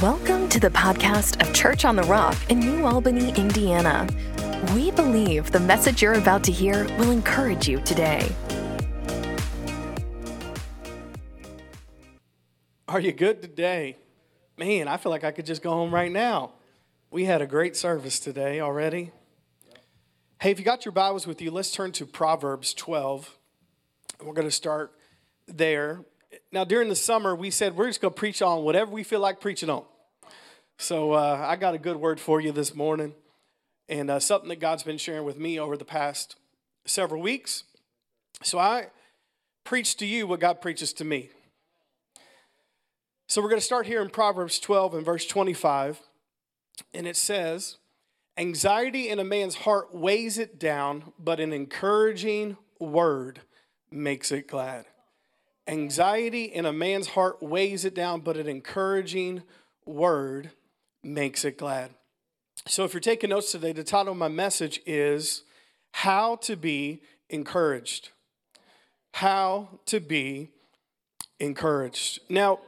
Welcome to the podcast of Church on the Rock in New Albany, Indiana. We believe the message you're about to hear will encourage you today. Are you good today? Man, I feel like I could just go home right now. We had a great service today already. Hey, if you got your Bibles with you, let's turn to Proverbs 12. We're going to start there. Now, during the summer, we said we're just going to preach on whatever we feel like preaching on. So, uh, I got a good word for you this morning, and uh, something that God's been sharing with me over the past several weeks. So, I preach to you what God preaches to me. So, we're going to start here in Proverbs 12 and verse 25, and it says, Anxiety in a man's heart weighs it down, but an encouraging word makes it glad. Anxiety in a man's heart weighs it down, but an encouraging word makes it glad. So, if you're taking notes today, the title of my message is How to Be Encouraged. How to Be Encouraged. Now,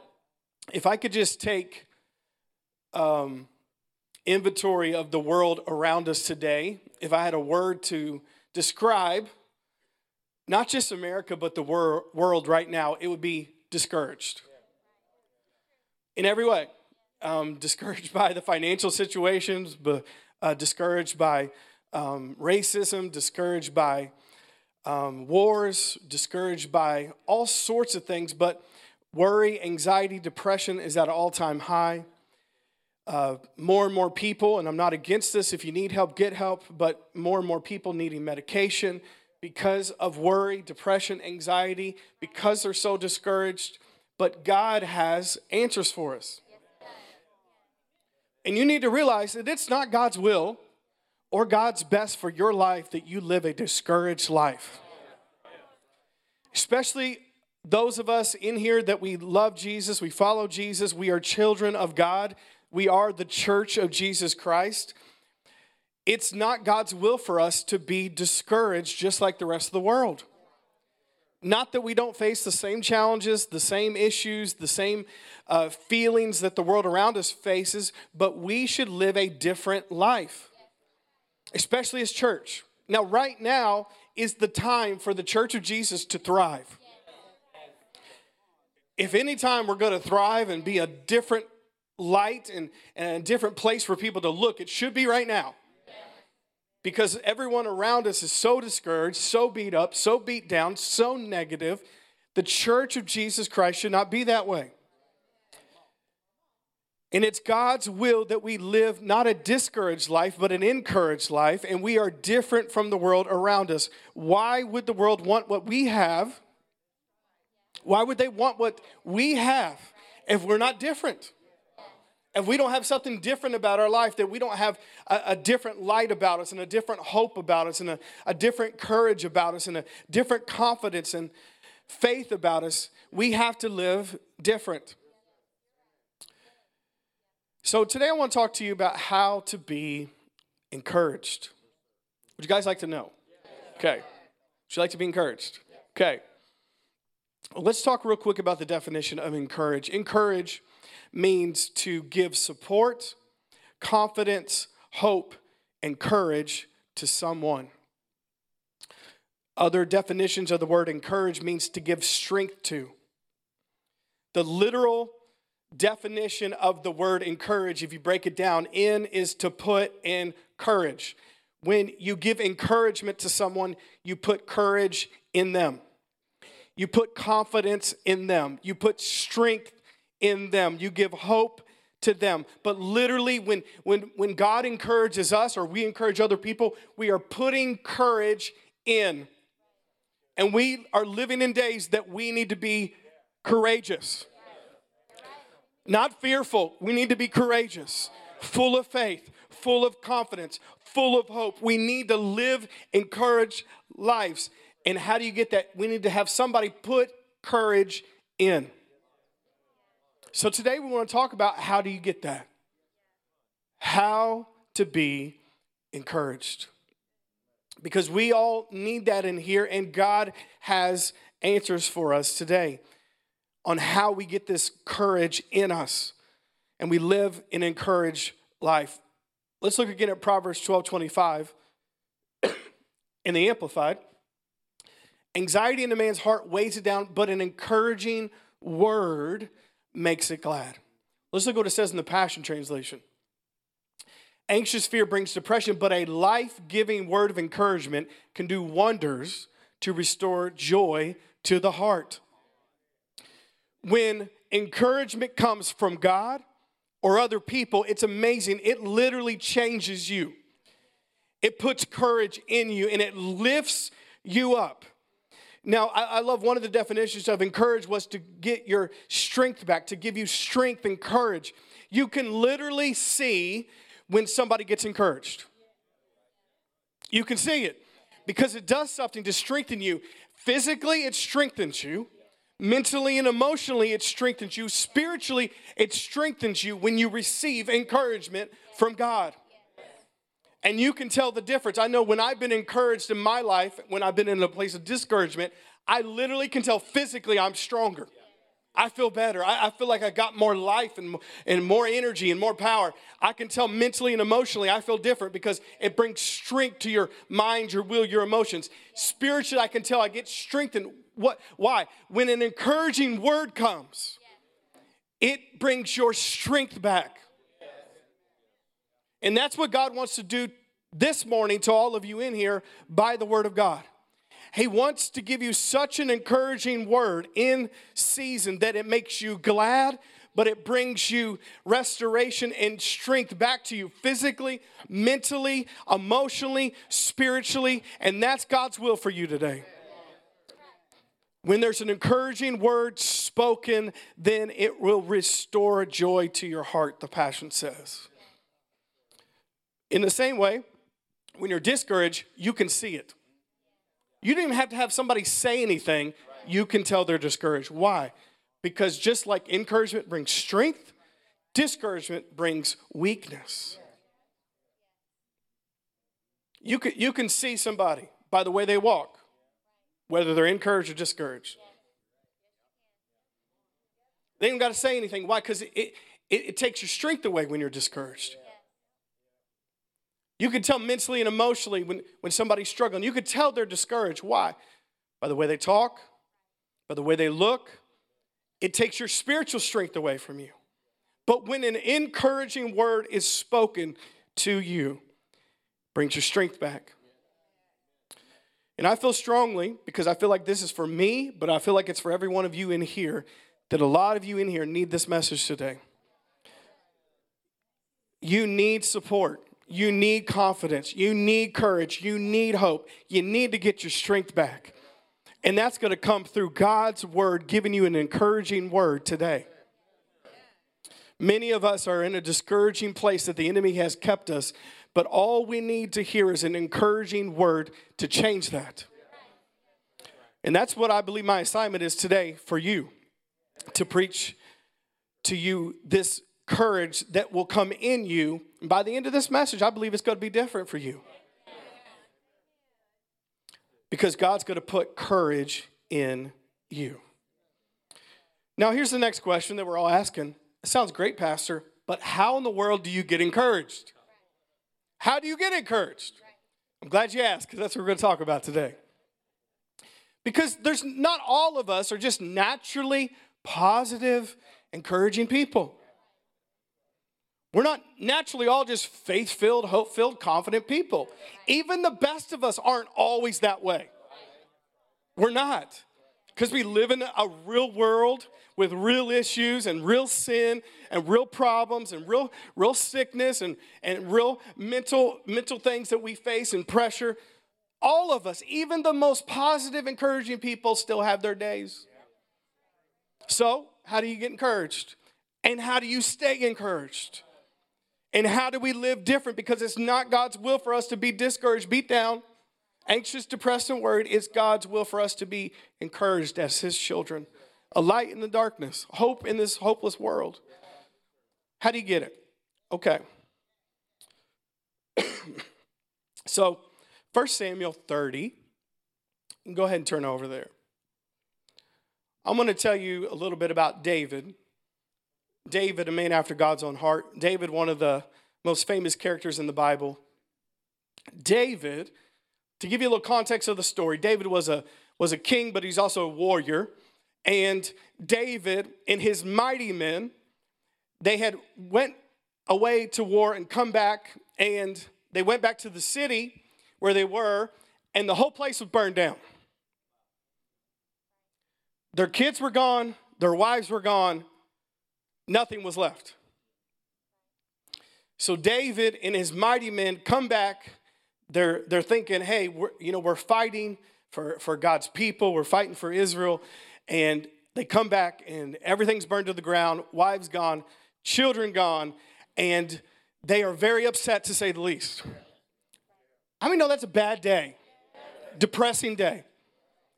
if I could just take um, inventory of the world around us today, if I had a word to describe not just America, but the wor- world right now, it would be discouraged. In every way. Um, discouraged by the financial situations, but uh, discouraged by um, racism, discouraged by um, wars, discouraged by all sorts of things. But worry, anxiety, depression is at an all time high. Uh, more and more people, and I'm not against this, if you need help, get help, but more and more people needing medication because of worry, depression, anxiety, because they're so discouraged. But God has answers for us. And you need to realize that it's not God's will or God's best for your life that you live a discouraged life. Especially those of us in here that we love Jesus, we follow Jesus, we are children of God, we are the church of Jesus Christ it's not God's will for us to be discouraged just like the rest of the world. Not that we don't face the same challenges, the same issues, the same uh, feelings that the world around us faces, but we should live a different life, especially as church. Now, right now is the time for the church of Jesus to thrive. If any time we're going to thrive and be a different light and, and a different place for people to look, it should be right now because everyone around us is so discouraged, so beat up, so beat down, so negative. The church of Jesus Christ should not be that way. And it's God's will that we live not a discouraged life, but an encouraged life, and we are different from the world around us. Why would the world want what we have? Why would they want what we have if we're not different? If we don't have something different about our life, that we don't have a, a, different light about us and a different hope about us and a, a different courage about us and a different confidence and faith about us, we have to live different. So today I want to talk to you about how to be encouraged. Would you guys like to know? Okay. Would you like to be encouraged? Okay. Let's talk real quick about the definition of encourage. Encourage means to give support, confidence, hope, and courage to someone. Other definitions of the word encourage means to give strength to. The literal definition of the word encourage, if you break it down, in is to put in courage. When you give encouragement to someone, you put courage in them. You put confidence in them. You put strength in them. You give hope to them. But literally, when, when, when God encourages us or we encourage other people, we are putting courage in. And we are living in days that we need to be courageous. Not fearful. We need to be courageous, full of faith, full of confidence, full of hope. We need to live encouraged lives. And how do you get that? We need to have somebody put courage in. So today we want to talk about how do you get that? How to be encouraged. Because we all need that in here, and God has answers for us today on how we get this courage in us. and we live an encouraged life. Let's look again at Proverbs 12 25 in the Amplified. Anxiety in a man's heart weighs it down, but an encouraging word makes it glad. Let's look what it says in the Passion Translation. Anxious fear brings depression, but a life giving word of encouragement can do wonders to restore joy to the heart. When encouragement comes from God or other people, it's amazing. It literally changes you, it puts courage in you and it lifts you up. Now, I, I, love one of the definitions of encourage was to get your strength back, to give you strength and courage. You can literally see when somebody gets encouraged. You can see it because it does something to strengthen you. Physically, it strengthens you. Mentally and emotionally, it strengthens you. Spiritually, it strengthens you when you receive encouragement from God. And you can tell the difference. I know when I've been encouraged in my life, when I've been in a place of discouragement, I literally can tell physically I'm stronger. I feel better. I, I, feel like I got more life and, and more energy and more power. I can tell mentally and emotionally I feel different because it brings strength to your mind, your will, your emotions. Spiritually, I can tell I get strengthened. What? Why? When an encouraging word comes, it brings your strength back. And that's what God wants to do this morning to all of you in here by the word of God. He wants to give you such an encouraging word in season that it makes you glad, but it brings you restoration and strength back to you physically, mentally, emotionally, spiritually, and that's God's will for you today. When there's an encouraging word spoken, then it will restore joy to your heart, the Passion says. In the same way, when you're discouraged, you can see it. You don't even have to have somebody say anything. You can tell they're discouraged. Why? Because just like encouragement brings strength, discouragement brings weakness. You can, you can see somebody by the way they walk, whether they're encouraged or discouraged. They don't got to say anything. Why? Because it, it, it takes your strength away when you're discouraged. You can tell mentally and emotionally when, when somebody's struggling. You can tell they're discouraged. Why? By the way they talk, by the way they look. It takes your spiritual strength away from you. But when an encouraging word is spoken to you, brings your strength back. And I feel strongly, because I feel like this is for me, but I feel like it's for every one of you in here, that a lot of you in here need this message today. You need support. You need confidence. You need courage. You need hope. You need to get your strength back. And that's going to come through God's word giving you an encouraging word today. Many of us are in a discouraging place that the enemy has kept us, but all we need to hear is an encouraging word to change that. And that's what I believe my assignment is today for you to preach to you this courage that will come in you. And by the end of this message, I believe it's going to be different for you. Because God's going to put courage in you. Now, here's the next question that we're all asking. It sounds great, Pastor, but how in the world do you get encouraged? How do you get encouraged? I'm glad you asked because that's what we're going to talk about today. Because there's not all of us are just naturally positive, encouraging people. We're not naturally all just faith filled, hope filled, confident people. Even the best of us aren't always that way. We're not. Because we live in a real world with real issues and real sin and real problems and real, real sickness and, and real mental, mental things that we face and pressure. All of us, even the most positive, encouraging people, still have their days. So, how do you get encouraged? And how do you stay encouraged? And how do we live different? Because it's not God's will for us to be discouraged, beat down, anxious, depressed, and worried. It's God's will for us to be encouraged as His children, a light in the darkness, hope in this hopeless world. How do you get it? Okay. so, 1 Samuel 30, go ahead and turn over there. I'm going to tell you a little bit about David. David, a man after God's own heart. David, one of the most famous characters in the Bible. David, to give you a little context of the story, David was a, was a king, but he's also a warrior. And David and his mighty men, they had went away to war and come back, and they went back to the city where they were, and the whole place was burned down. Their kids were gone, their wives were gone, nothing was left. So David and his mighty men come back. They're, they're thinking, hey, we're, you know, we're fighting for, for God's people, we're fighting for Israel. And they come back and everything's burned to the ground, wives gone, children gone, and they are very upset to say the least. I mean, no, that's a bad day, depressing day.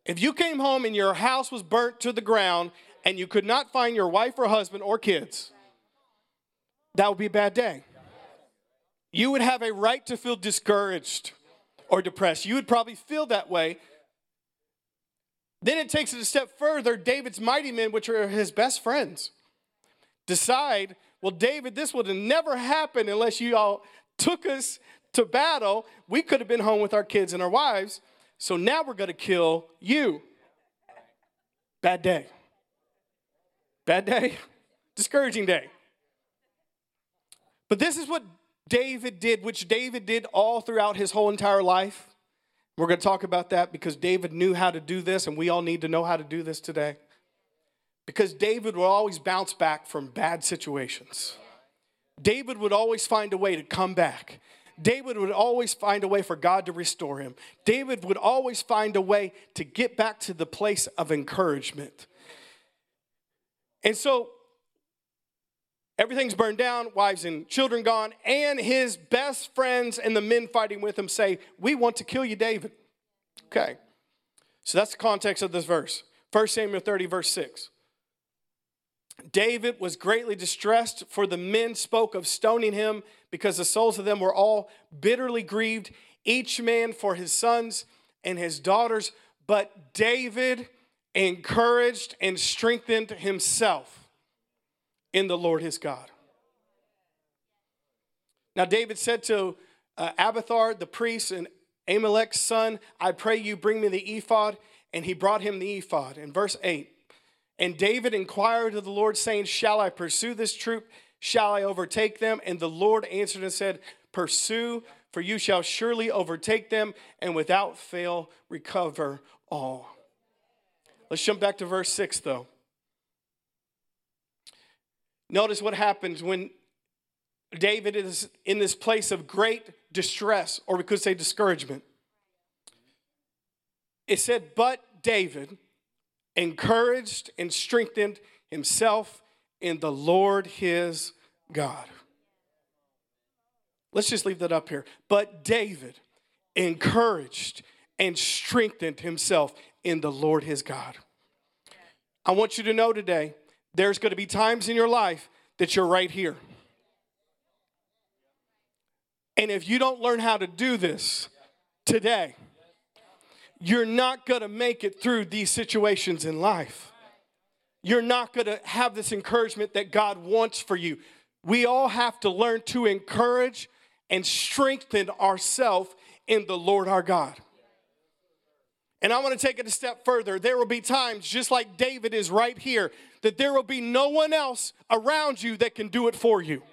If you came home and your house was burnt to the ground and you could not find your wife or husband or kids, that would be a bad day. You would have a right to feel discouraged or depressed. You would probably feel that way. Then it takes it a step further. David's mighty men, which are his best friends, decide, well, David, this would have never happened unless you all took us to battle. We could have been home with our kids and our wives. So now we're going to kill you. Bad day. Bad day. Discouraging day. But this is what David did, which David did all throughout his whole entire life. We're going to talk about that because David knew how to do this, and we all need to know how to do this today. Because David would always bounce back from bad situations. David would always find a way to come back. David would always find a way for God to restore him. David would always find a way to get back to the place of encouragement. And so everything's burned down, wives and children gone, and his best friends and the men fighting with him say, We want to kill you, David. Okay. So that's the context of this verse. 1 Samuel 30, verse 6. David was greatly distressed, for the men spoke of stoning him because the souls of them were all bitterly grieved, each man for his sons and his daughters. But David encouraged and strengthened himself in the Lord his God. Now, David said to uh, Abiathar, the priest, and Ahimelech's son, I pray you bring me the ephod. And he brought him the ephod. In verse 8, and David inquired of the Lord, saying, Shall I pursue this troop? Shall I overtake them? And the Lord answered and said, Pursue, for you shall surely overtake them, and without fail recover all. Let's jump back to verse 6, though. Notice what happens when David is in this place of great distress, or we could say discouragement. It said, But David encouraged and strengthened himself in the Lord his God. Let's just leave that up here. But David encouraged and strengthened himself in the Lord his God. I want you to know today there's going to be times in your life that you're right here. And if you don't learn how to do this today, you're not going to make it through these situations in life. You're not going to have this encouragement that God wants for you. We all have to learn to encourage and strengthen ourselves in the Lord our God. And I want to take it a step further. There will be times, just like David is right here, that there will be no one else around you that can do it for you.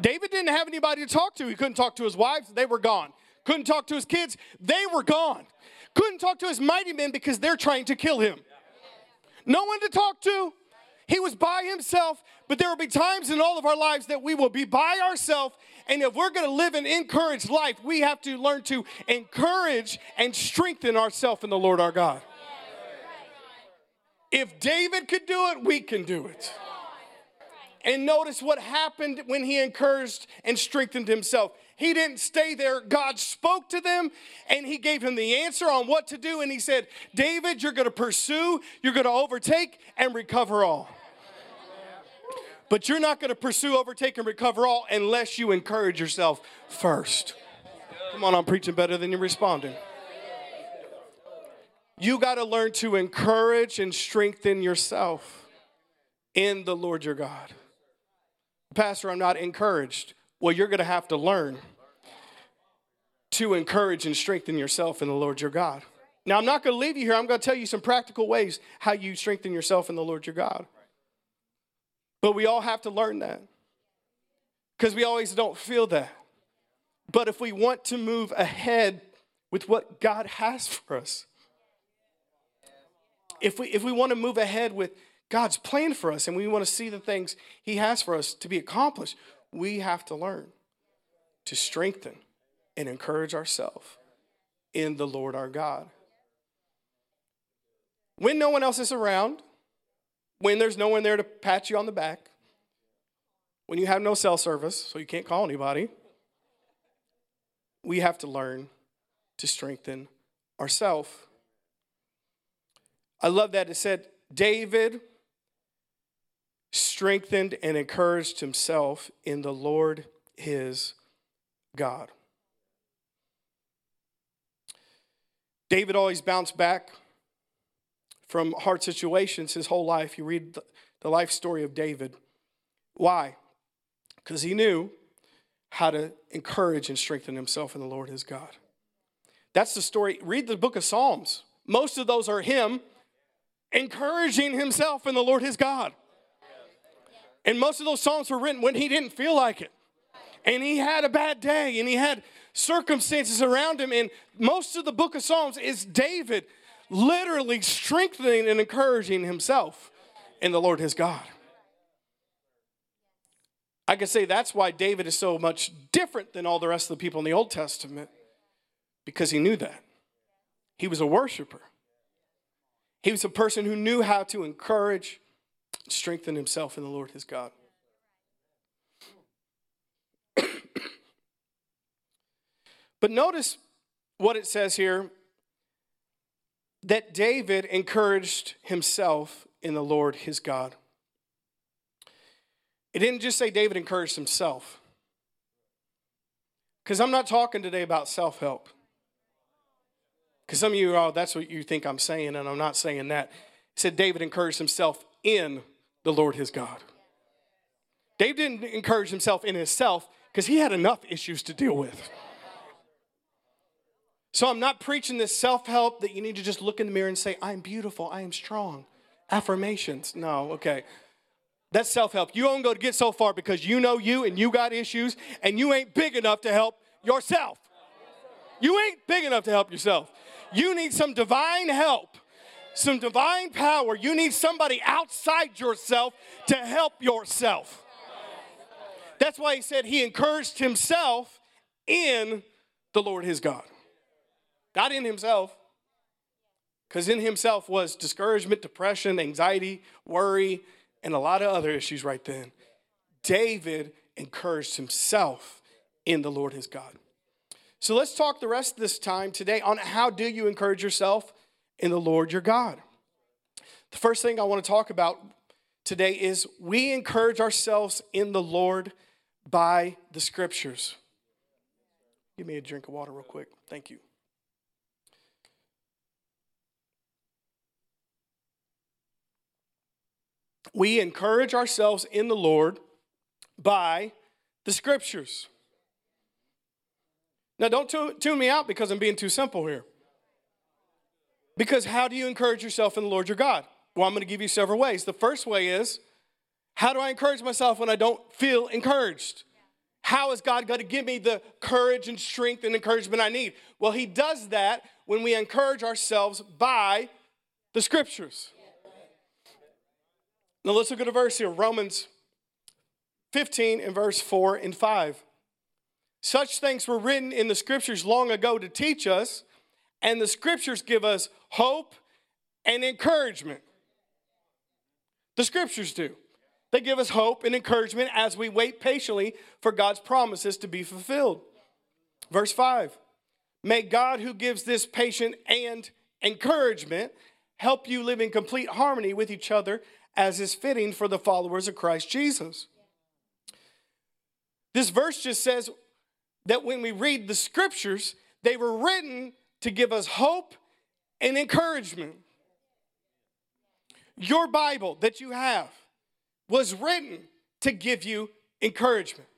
David didn't have anybody to talk to. He couldn't talk to his wives, they were gone. Couldn't talk to his kids, they were gone. Couldn't talk to his mighty men because they're trying to kill him. No one to talk to. He was by himself, but there will be times in all of our lives that we will be by ourselves. And if we're going to live an encouraged life, we have to learn to encourage and strengthen ourselves in the Lord our God. If David could do it, we can do it. And notice what happened when he encouraged and strengthened himself. He didn't stay there. God spoke to them and he gave him the answer on what to do. And he said, David, you're going to pursue, you're going to overtake and recover all. But you're not going to pursue, overtake, and recover all unless you encourage yourself first. Come on, I'm preaching better than you're responding. You got to learn to encourage and strengthen yourself. in the Lord your God. Pastor, I'm not encouraged. Well, you're going to have to learn to encourage and strengthen yourself in the Lord your God. Now, I'm not going to leave you here. I'm going to tell you some practical ways how you strengthen yourself in the Lord your God. But we all have to learn that because we always don't feel that. But if we want to move ahead with what God has for us, if we, if we want to move ahead with God's plan for us and we want to see the things He has for us to be accomplished, we have to learn to strengthen and encourage ourselves in the Lord our God. When no one else is around, when there's no one there to pat you on the back, when you have no cell service, so you can't call anybody, we have to learn to strengthen ourselves. I love that it said David strengthened and encouraged himself in the Lord his God. David always bounced back from hard situations his whole life. You read the life story of David. Why? Because he knew how to encourage and strengthen himself in the Lord his God. That's the story. Read the book of Psalms. Most of those are him encouraging himself in the Lord his God. And most of those Psalms were written when he didn't feel like it. And he had a bad day and he had circumstances around him. And most of the book of Psalms is David literally strengthening and encouraging himself in the Lord his God. I could say that's why David is so much different than all the rest of the people in the Old Testament because he knew that. He was a worshiper. He was a person who knew how to encourage, strengthen himself in the Lord his God. but notice what it says here that David encouraged himself in the Lord his God. It didn't just say David encouraged himself. Because I'm not talking today about self help. Because some of you, oh, that's what you think I'm saying, and I'm not saying that. He said David encouraged himself in the Lord his God. David didn't encourage himself in himself because he had enough issues to deal with. So I'm not preaching this self help that you need to just look in the mirror and say, I'm beautiful, I am strong. Affirmations. No, okay. That's self help. You don't go to get so far because you know you and you got issues and you ain't big enough to help yourself. You ain't big enough to help yourself. You need some divine help, some divine power. You need somebody outside yourself to help yourself. That's why he said he encouraged himself in the Lord his God. Not in himself, because in himself was discouragement, depression, anxiety, worry, and a lot of other issues right then. David encouraged himself in the Lord his God. So let's talk the rest of this time today on how do you encourage yourself in the Lord your God. The first thing I want to talk about today is we encourage ourselves in the Lord by the scriptures. Give me a drink of water real quick. Thank you. We encourage ourselves in the Lord by the scriptures. Now, don't tune me out because I'm being too simple here. Because how do you encourage yourself in the Lord your God? Well, I'm going to give you several ways. The first way is how do I encourage myself when I don't feel encouraged? How is God going to give me the courage and strength and encouragement I need? Well, He does that when we encourage ourselves by the scriptures. Now let's look at a verse here Romans 15 and verse 4 and 5. Such things were written in the scriptures long ago to teach us, and the scriptures give us hope and encouragement. The scriptures do. They give us hope and encouragement as we wait patiently for God's promises to be fulfilled. Verse 5 May God, who gives this patient and encouragement, help you live in complete harmony with each other as is fitting for the followers of Christ Jesus. This verse just says that when we read the scriptures, they were written to give us hope and encouragement. Your Bible that you have, was written to give you encouragement.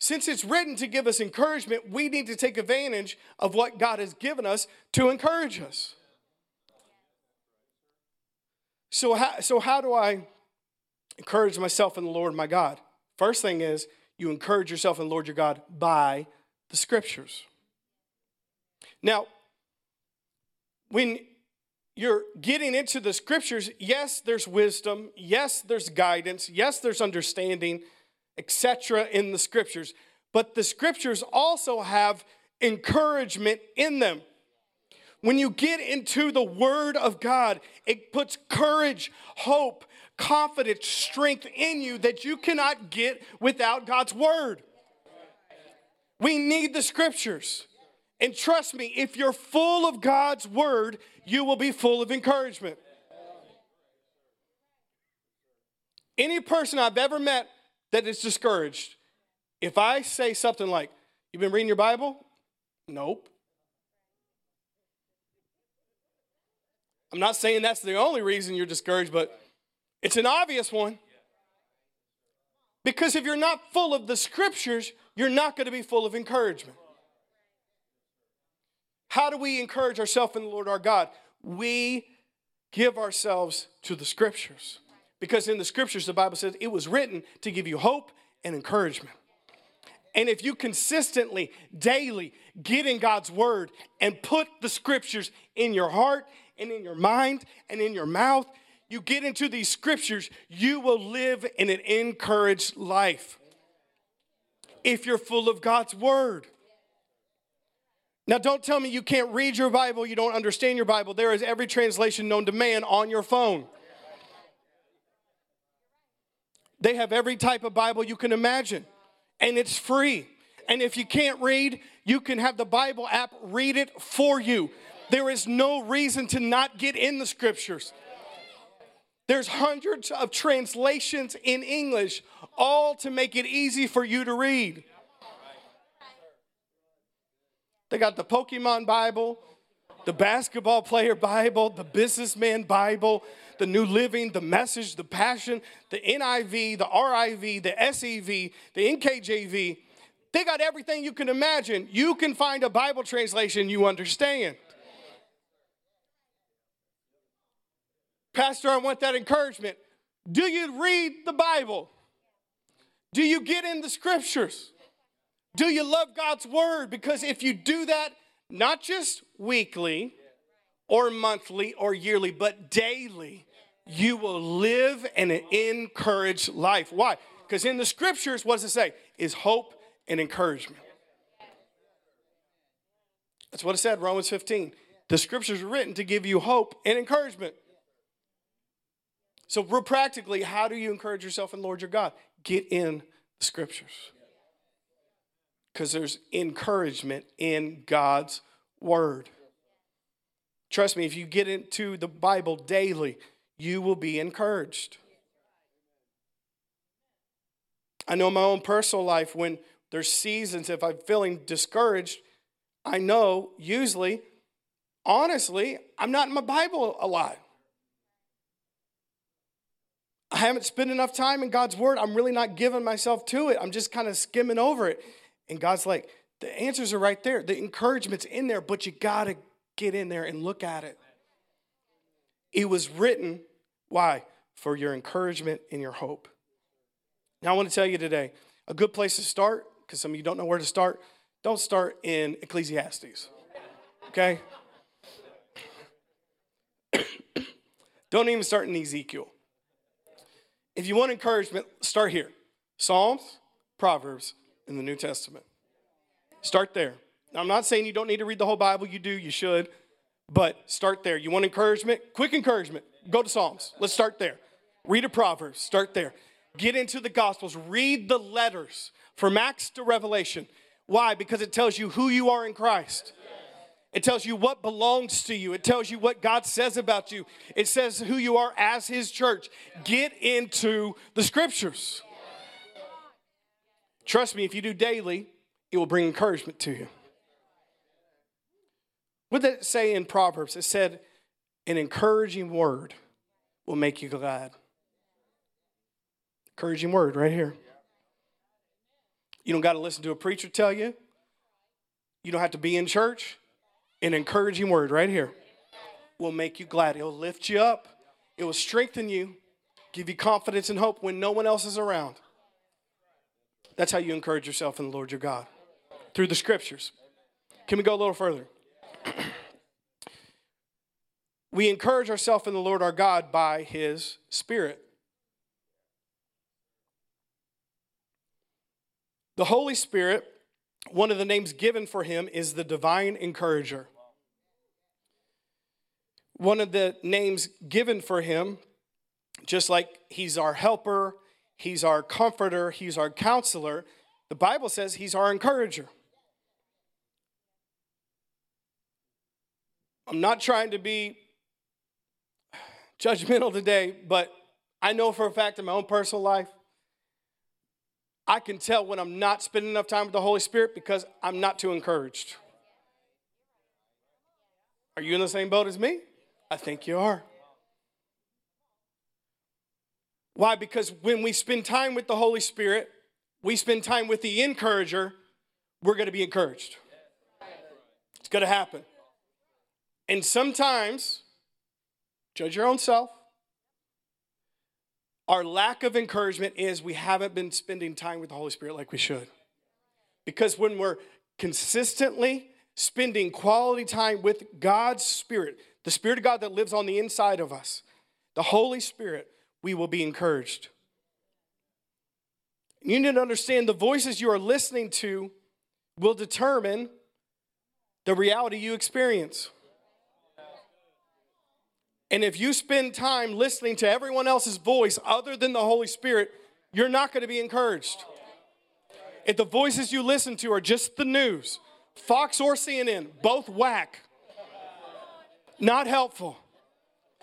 Since it's written to give us encouragement, we need to take advantage of what God has given us to encourage us. So, how, so how do I encourage myself in the Lord my God? First thing is you encourage yourself in the Lord your God by the scriptures. Now, when you're getting into the scriptures, yes, there's wisdom, yes, there's guidance, yes, there's understanding, etc. in the scriptures, but the scriptures also have encouragement in them. When you get into the Word of God, it puts courage, hope, confidence, strength in you that you cannot get without God's Word. We need the Scriptures. And trust me, if you're full of God's Word, you will be full of encouragement. Any person I've ever met that is discouraged, if I say something like, You've been reading your Bible? Nope. I'm not saying that's the only reason you're discouraged, but it's an obvious one. Because if you're not full of the scriptures, you're not going to be full of encouragement. How do we encourage ourselves in the Lord our God? We give ourselves to the scriptures. Because in the scriptures, the Bible says it was written to give you hope and encouragement. And if you consistently, daily get in God's word and put the scriptures in your heart and in your mind and in your mouth, you get into these scriptures, you will live in an encouraged life. If you're full of God's word. Now, don't tell me you can't read your Bible, you don't understand your Bible. There is every translation known to man on your phone. They have every type of Bible you can imagine, and it's free. And if you can't read, you can have the Bible app read it for you. There is no reason to not get in the scriptures. There's hundreds of translations in English, all to make it easy for you to read. They got the Pokemon Bible, the basketball player Bible, the businessman Bible, the New Living, the Message, the Passion, the NIV, the RIV, the SEV, the NKJV. They got everything you can imagine. You can find a Bible translation you understand. Pastor, I want that encouragement. Do you read the Bible? Do you get in the scriptures? Do you love God's word? Because if you do that, not just weekly or monthly or yearly, but daily, you will live an encouraged life. Why? Because in the scriptures, what does it say? Is hope and encouragement. That's what it said, Romans 15. The scriptures are written to give you hope and encouragement. So, practically, how do you encourage yourself in Lord your God? Get in the scriptures. Because there's encouragement in God's word. Trust me, if you get into the Bible daily, you will be encouraged. I know my own personal life when there's seasons, if I'm feeling discouraged, I know usually, honestly, I'm not in my Bible a lot. I haven't spent enough time in God's word. I'm really not giving myself to it. I'm just kind of skimming over it. And God's like, the answers are right there. The encouragement's in there, but you got to get in there and look at it. It was written, why? For your encouragement and your hope. Now, I want to tell you today a good place to start, because some of you don't know where to start, don't start in Ecclesiastes. Okay? don't even start in Ezekiel. If you want encouragement, start here Psalms, Proverbs, in the New Testament. Start there. Now, I'm not saying you don't need to read the whole Bible, you do, you should, but start there. You want encouragement? Quick encouragement. Go to Psalms. Let's start there. Read a Proverbs. Start there. Get into the Gospels. Read the letters from Acts to Revelation. Why? Because it tells you who you are in Christ. It tells you what belongs to you. It tells you what God says about you. It says who you are as His church. Get into the scriptures. Trust me, if you do daily, it will bring encouragement to you. What did it say in Proverbs? It said, an encouraging word will make you glad. Encouraging word right here. You don't got to listen to a preacher tell you. You don't have to be in church. An encouraging word right here will make you glad. It'll lift you up, it will strengthen you, give you confidence and hope when no one else is around. That's how you encourage yourself in the Lord your God through the scriptures. Can we go a little further? we encourage ourselves in the Lord our God by his Spirit. The Holy Spirit, one of the names given for him is the divine encourager. One of the names given for him, just like he's our helper, he's our comforter, he's our counselor, the Bible says he's our encourager. I'm not trying to be judgmental today, but I know for a fact in my own personal life, I can tell when I'm not spending enough time with the Holy Spirit because I'm not too encouraged. Are you in the same boat as me? I think you are. Why? Because when we spend time with the Holy Spirit, we spend time with the encourager, we're going to be encouraged. It's going to happen. And sometimes, judge your own self, our lack of encouragement is we haven't been spending time with the Holy Spirit like we should. Because when we're consistently spending quality time with God's Spirit, the Spirit of God that lives on the inside of us, the Holy Spirit, we will be encouraged. You need to understand the voices you are listening to will determine the reality you experience. And if you spend time listening to everyone else's voice other than the Holy Spirit, you're not going to be encouraged. If the voices you listen to are just the news, Fox or CNN, both whack, not helpful,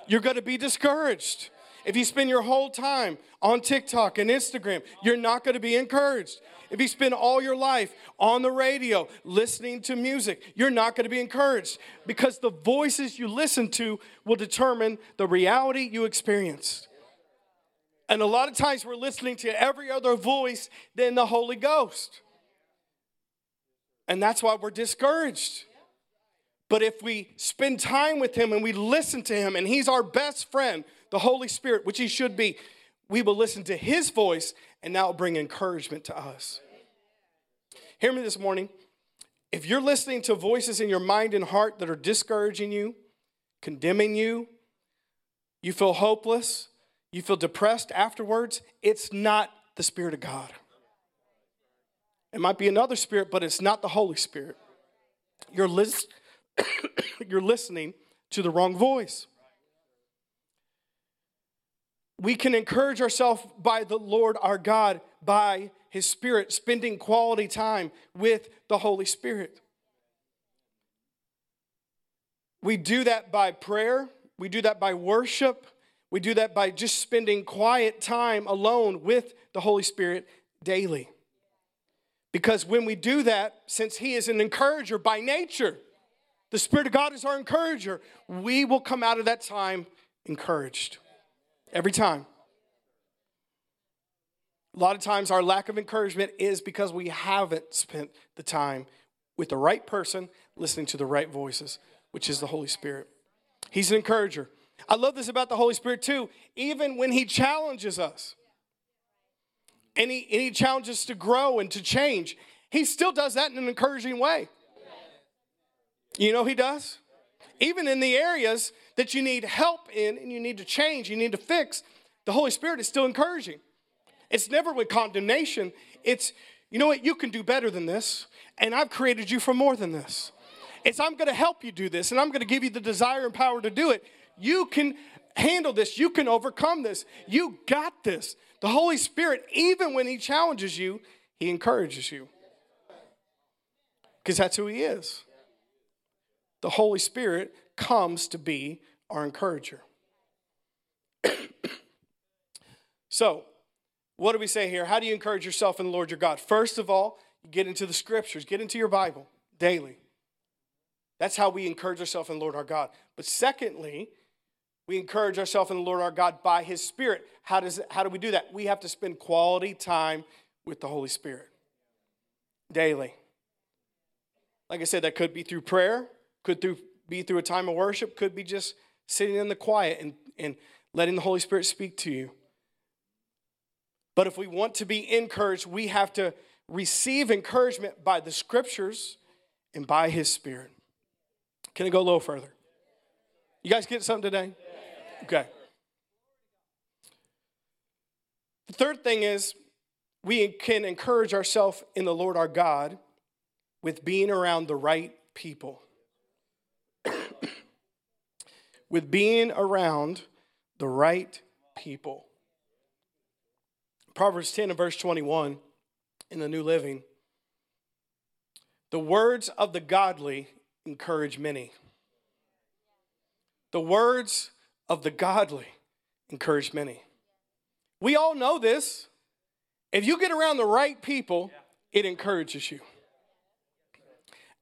you're going to be discouraged. If you spend your whole time on TikTok and Instagram, you're not going to be encouraged. If you spend all your life on the radio listening to music, you're not going to be encouraged because the voices you listen to will determine the reality you experience. And a lot of times we're listening to every other voice than the Holy Ghost. And that's why we're discouraged. But if we spend time with Him and we listen to Him, and He's our best friend, the Holy Spirit, which He should be, we will listen to His voice, and that will bring encouragement to us. Hear me this morning. If you're listening to voices in your mind and heart that are discouraging you, condemning you, you feel hopeless, you feel depressed afterwards, it's not the Spirit of God. It might be another spirit, but it's not the Holy Spirit. You're, lis- you're listening to the wrong voice we can encourage ourselves by the Lord our God, by His Spirit, spending quality time with the Holy Spirit. We do that by prayer, we do that by worship, we do that by just spending quiet time alone with the Holy Spirit daily. Because when we do that, since He is an encourager by nature, the Spirit of God is our encourager, we will come out of that time encouraged. Every time. A lot of times, our lack of encouragement is because we haven't spent the time with the right person, listening to the right voices, which is the Holy Spirit. He's an encourager. I love this about the Holy Spirit too. Even when He challenges us, and He, and he challenges us to grow and to change, He still does that in an encouraging way. You know, He does? Even in the areas that you need help in and you need to change, you need to fix, the Holy Spirit is still encouraging. It's never with condemnation. It's, you know what, you can do better than this, and I've created you for more than this. It's, I'm gonna help you do this, and I'm gonna give you the desire and power to do it. You can handle this, you can overcome this, you got this. The Holy Spirit, even when He challenges you, He encourages you. Because that's who He is. The Holy Spirit comes to be our encourager. so, what do we say here? How do you encourage yourself in the Lord your God? First of all, get into the scriptures, get into your Bible daily. That's how we encourage ourselves in the Lord our God. But secondly, We encourage ourselves in the Lord our God by His Spirit. How, does how do we do that? We have to spend quality time with the Holy Spirit daily. Like I said, that could be through prayer, could through, be through a time of worship, could be just sitting in the quiet and, and letting the Holy Spirit speak to you. But if we want to be encouraged, we have to receive encouragement by the scriptures and by His Spirit. Can I go a little further? You guys get something today? Okay. The third thing is we can encourage ourselves in the Lord our God with being around the right people. With being around the right people. Proverbs 10 and verse 21 in the New Living. The words of the godly encourage many. The words of the godly encourage many. We all know this. If you get around the right people, it encourages you.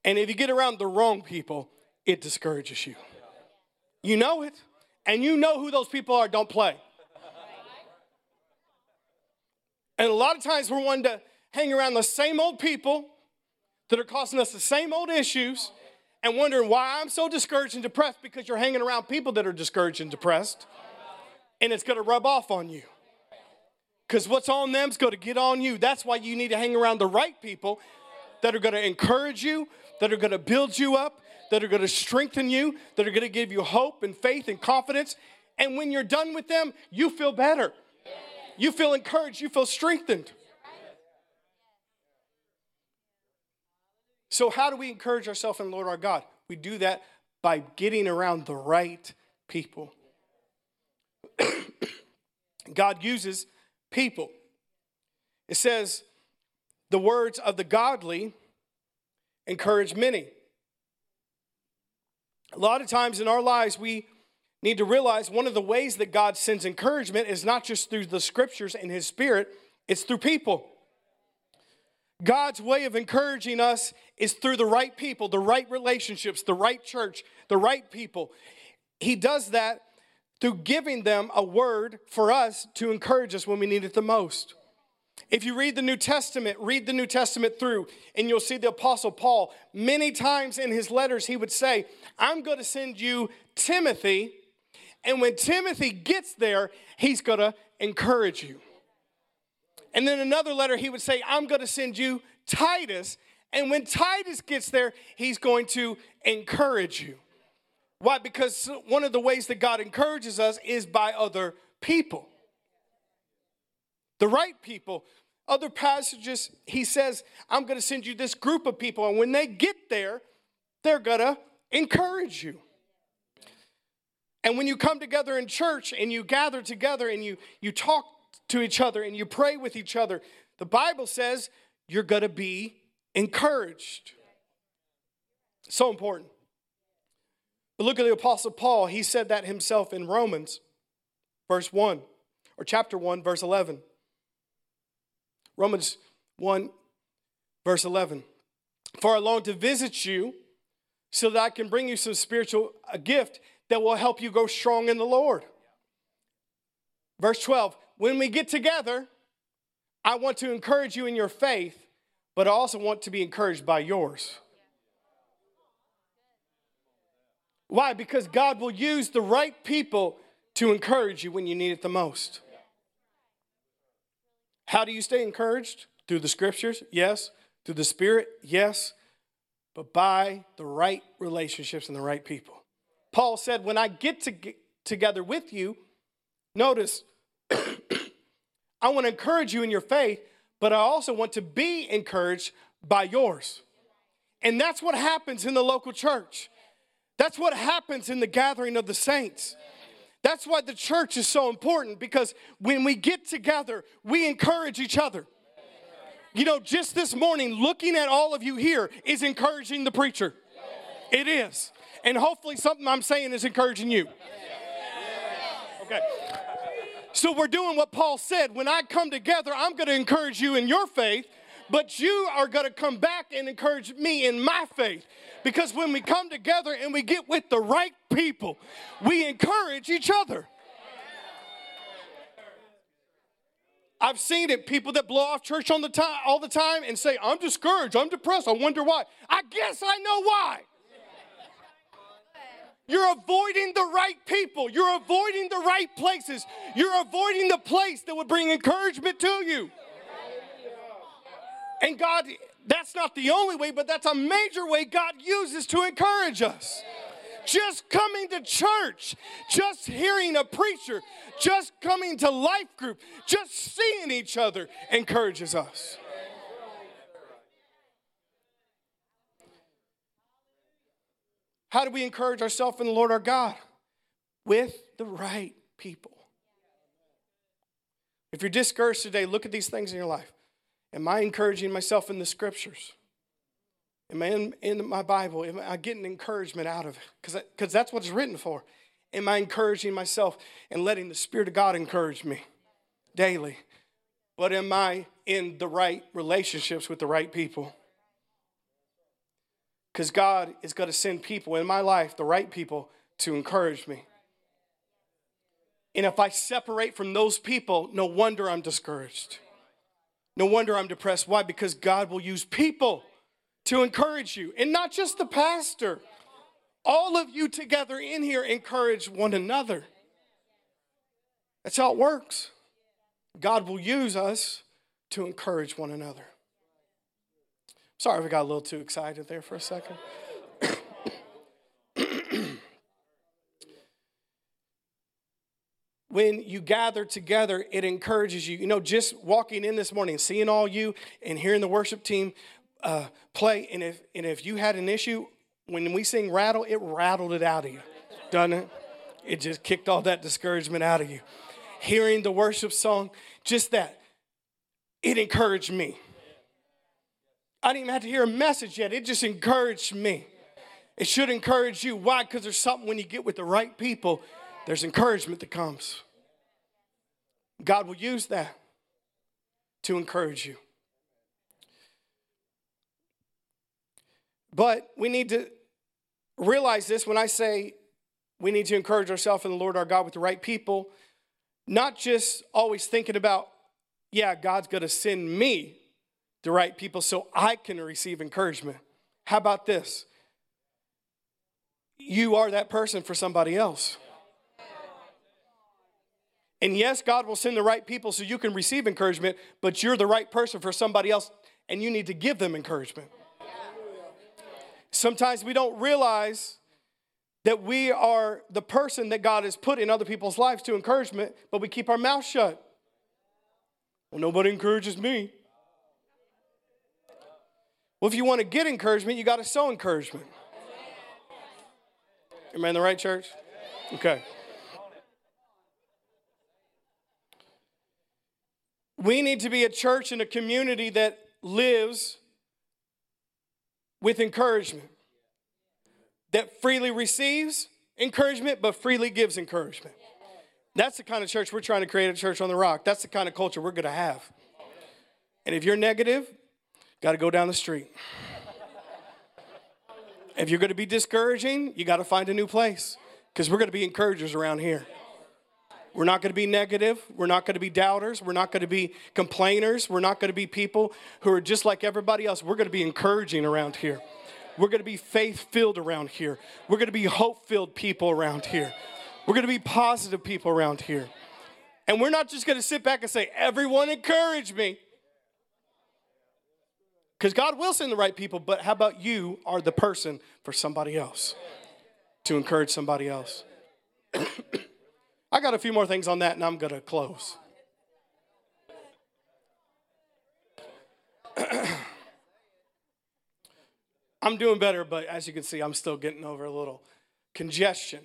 And if you get around the wrong people, it discourages you. You know it, and you know who those people are, don't play. And a lot of times we're wanting to hang around the same old people that are causing us the same old issues and wondering why I'm so discouraged and depressed because you're hanging around people that are discouraged and depressed. And it's going to rub off on you. Because what's on them is going to get on you. That's why you need to hang around the right people that are going to encourage you, that are going to build you up, that are going to strengthen you, that are going to give you hope and faith and confidence. And when you're done with them, you feel better. You feel encouraged, you feel strengthened. So, how do we encourage ourselves in Lord our God? We do that by getting around the right people. God uses people. It says, the words of the godly encourage many. A lot of times in our lives, we need to realize one of the ways that God sends encouragement is not just through the scriptures and His Spirit, it's through people. God's way of encouraging us is through the right people, the right relationships, the right church, the right people. He does that through giving them a word for us to encourage us when we need it the most. If you read the New Testament, read the New Testament through, and you'll see the Apostle Paul. Many times in his letters, he would say, I'm going to send you Timothy, and when Timothy gets there, he's going to encourage you. And then another letter, he would say, I'm going to send you Titus. And when Titus gets there, he's going to encourage you. Why? Because one of the ways that God encourages us is by other people. The right people. Other passages, he says, I'm going to send you this group of people. And when they get there, they're going to encourage you. And when you come together in church and you gather together and you, you talk to each other and you pray with each other, the Bible says you're going to be encouraged. So important. But look at the Apostle Paul. He said that himself in Romans, verse 1, or chapter 1, verse 11. Romans 1, verse 11. For I long to visit you so that I can bring you some spiritual a gift that will help you go strong in the Lord. Verse 12 When we get together, I want to encourage you in your faith, but I also want to be encouraged by yours. Why? Because God will use the right people to encourage you when you need it the most. How do you stay encouraged? Through the scriptures? Yes. Through the Spirit? Yes. But by the right relationships and the right people. Paul said, When I get, to get together with you, notice, I want to encourage you in your faith, but I also want to be encouraged by yours. And that's what happens in the local church. That's what happens in the gathering of the saints. That's why the church is so important because when we get together, we encourage each other. You know, just this morning, looking at all of you here is encouraging the preacher. It is. And hopefully, something I'm saying is encouraging you. Okay. So, we're doing what Paul said. When I come together, I'm going to encourage you in your faith, but you are going to come back and encourage me in my faith. Because when we come together and we get with the right people, we encourage each other. I've seen it. People that blow off church on the all the time and say, I'm discouraged, I'm depressed, I wonder why. I guess I know why. You're avoiding the right people. You're avoiding the right places. You're avoiding the place that would bring encouragement to you. And God, that's not the only way, but that's a major way God uses to encourage us. Just coming to church, just hearing a preacher, just coming to life group, just seeing each other encourages us. How do we encourage ourselves in the Lord our God? With the right people. If you're discouraged today, look at these things in your life. Am I encouraging myself in the scriptures? Am I in, in my Bible? Am I getting encouragement out of it? Because that's what it's written for. Am I encouraging myself and letting the Spirit of God encourage me daily? But am I in the right relationships with the right people? Because God is going to send people in my life, the right people, to encourage me. And if I separate from those people, no wonder I'm discouraged. No wonder I'm depressed. Why? Because God will use people to encourage you, and not just the pastor. All of you together in here encourage one another. That's how it works. God will use us to encourage one another. Sorry if I got a little too excited there for a second. When you gather together, it encourages you. You know, just walking in this morning, seeing all you and hearing the worship team uh, play, and if, and if you had an issue, when we sing rattle, it rattled it out of you, doesn't it? It just kicked all that discouragement out of you. Hearing the worship song, just that, it encouraged me. I didn't even have to hear a message yet, it just encouraged me. It should encourage you. Why? Because there's something when you get with the right people there's encouragement that comes. God will use that to encourage you. But we need to realize this when I say we need to encourage ourselves in the Lord our God with the right people, not just always thinking about, yeah, God's going to send me the right people so I can receive encouragement. How about this? You are that person for somebody else. And yes, God will send the right people so you can receive encouragement, but you're the right person for somebody else and you need to give them encouragement. Sometimes we don't realize that we are the person that God has put in other people's lives to encouragement, but we keep our mouth shut. Well, nobody encourages me. Well, if you want to get encouragement, you got to sow encouragement. Am I in the right church? Okay. We need to be a church and a community that lives with encouragement, that freely receives encouragement, but freely gives encouragement. That's the kind of church we're trying to create a church on the rock. That's the kind of culture we're going to have. And if you're negative, got to go down the street. If you're going to be discouraging, you got to find a new place because we're going to be encouragers around here. We're not going to be negative. We're not going to be doubters. We're not going to be complainers. We're not going to be people who are just like everybody else. We're going to be encouraging around here. We're going to be faith filled around here. We're going to be hope filled people around here. We're going to be positive people around here. And we're not just going to sit back and say, everyone encourage me. Because God will send the right people, but how about you are the person for somebody else to encourage somebody else? I got a few more things on that and I'm going to close. I'm doing better, but as you can see, I'm still getting over a little congestion.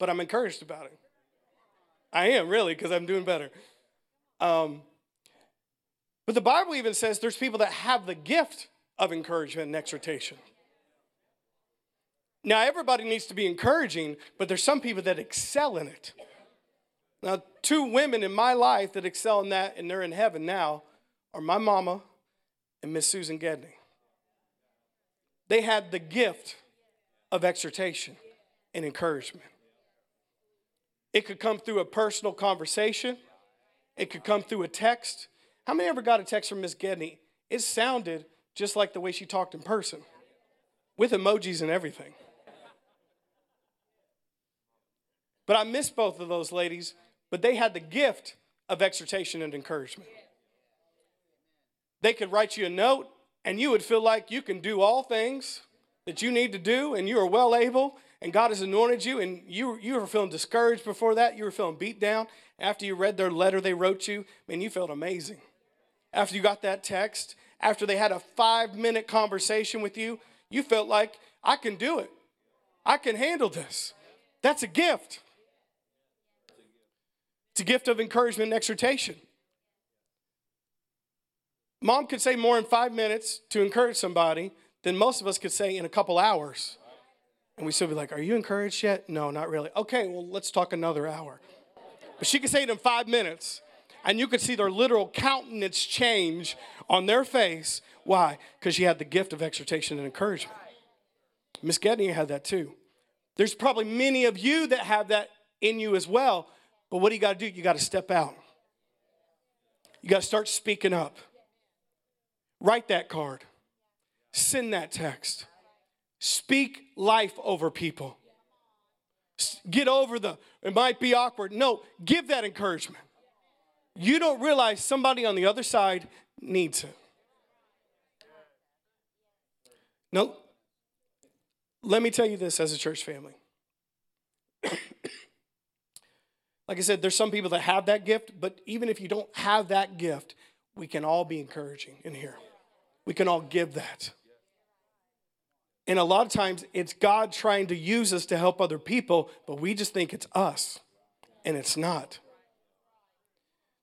But I'm encouraged about it. I am really, because I'm doing better. Um, but the Bible even says there's people that have the gift of encouragement and exhortation. Now, everybody needs to be encouraging, but there's some people that excel in it. Now, two women in my life that excel in that, and they're in heaven now, are my mama and Miss Susan Gedney. They had the gift of exhortation and encouragement. It could come through a personal conversation, it could come through a text. How many ever got a text from Miss Gedney? It sounded just like the way she talked in person, with emojis and everything. But I miss both of those ladies, but they had the gift of exhortation and encouragement. They could write you a note, and you would feel like you can do all things that you need to do, and you are well able, and God has anointed you, and you, you were feeling discouraged before that, you were feeling beat down. After you read their letter they wrote you, man, you felt amazing. After you got that text, after they had a five minute conversation with you, you felt like, I can do it. I can handle this. That's a gift. It's a gift of encouragement and exhortation. Mom could say more in five minutes to encourage somebody than most of us could say in a couple hours. And we still be like, Are you encouraged yet? No, not really. Okay, well, let's talk another hour. But she could say it in five minutes, and you could see their literal countenance change on their face. Why? Because she had the gift of exhortation and encouragement. Miss Gedney had that too. There's probably many of you that have that in you as well. But what do you got to do? You got to step out. You got to start speaking up. Write that card. Send that text. Speak life over people. Get over the, it might be awkward. No, give that encouragement. You don't realize somebody on the other side needs it. No, let me tell you this as a church family. Like I said, there's some people that have that gift, but even if you don't have that gift, we can all be encouraging in here. We can all give that. And a lot of times it's God trying to use us to help other people, but we just think it's us, and it's not.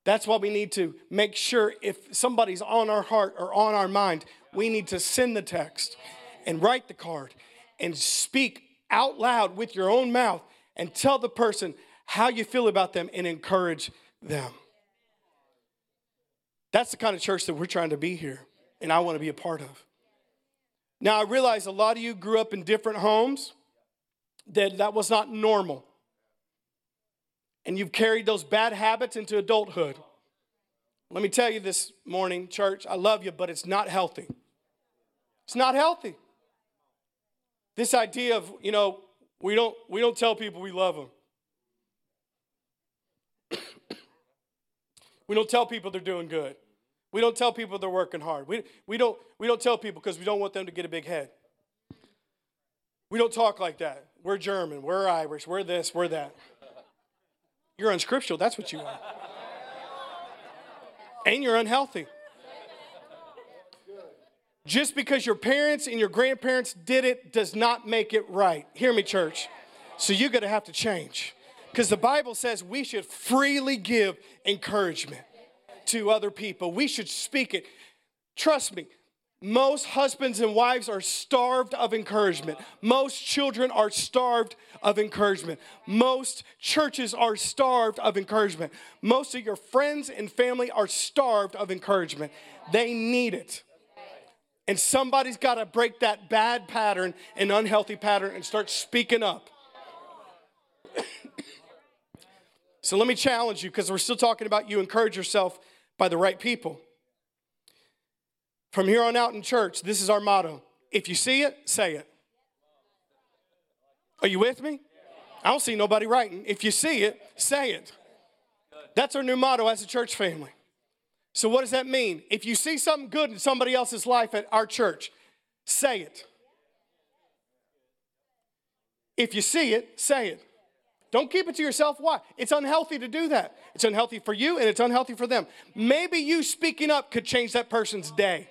That's why we need to make sure if somebody's on our heart or on our mind, we need to send the text and write the card and speak out loud with your own mouth and tell the person how you feel about them and encourage them. That's the kind of church that we're trying to be here, and I want to be a part of. Now, I realize a lot of you grew up in different homes, that that was not normal. And you've carried those bad habits into adulthood. Let me tell you this morning, church, I love you, but it's not healthy. It's not healthy. This idea of, you know, we don't we don't tell people we love them. We don't tell people they're doing good. We don't tell people they're working hard. We, we, don't, we don't tell people because we don't want them to get a big head. We don't talk like that. We're German, we're Irish, we're this, we're that. You're unscriptural, that's what you are. And you're unhealthy. Just because your parents and your grandparents did it does not make it right. Hear me, church. So you're going to have to change. Because the Bible says we should freely give encouragement to other people. We should speak it. Trust me, most husbands and wives are starved of encouragement. Most children are starved of encouragement. Most churches are starved of encouragement. Most of your friends and family are starved of encouragement. They need it. And somebody's got to break that bad pattern and unhealthy pattern and start speaking up. So let me challenge you because we're still talking about you encourage yourself by the right people. From here on out in church, this is our motto. If you see it, say it. Are you with me? I don't see nobody writing. If you see it, say it. That's our new motto as a church family. So, what does that mean? If you see something good in somebody else's life at our church, say it. If you see it, say it. Don't keep it to yourself. Why? It's unhealthy to do that. It's unhealthy for you and it's unhealthy for them. Maybe you speaking up could change that person's day,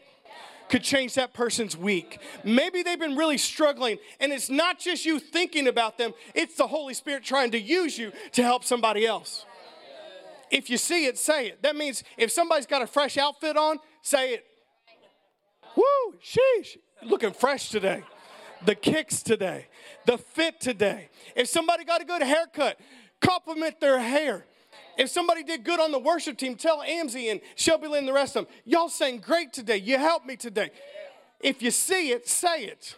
could change that person's week. Maybe they've been really struggling and it's not just you thinking about them, it's the Holy Spirit trying to use you to help somebody else. If you see it, say it. That means if somebody's got a fresh outfit on, say it. Woo, sheesh, looking fresh today the kicks today, the fit today. If somebody got a good haircut, compliment their hair. If somebody did good on the worship team, tell Amzi and Shelby Lynn and the rest of them, y'all sang great today. You helped me today. If you see it, say it.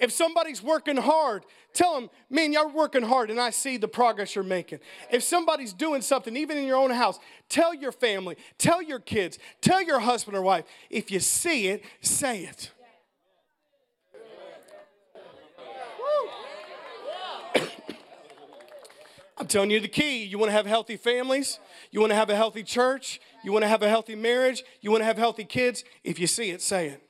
If somebody's working hard, tell them, man, you're working hard and I see the progress you're making. If somebody's doing something, even in your own house, tell your family, tell your kids, tell your husband or wife. If you see it, say it. I'm telling you the key. You want to have healthy families, you want to have a healthy church, you want to have a healthy marriage, you want to have healthy kids. If you see it, say it.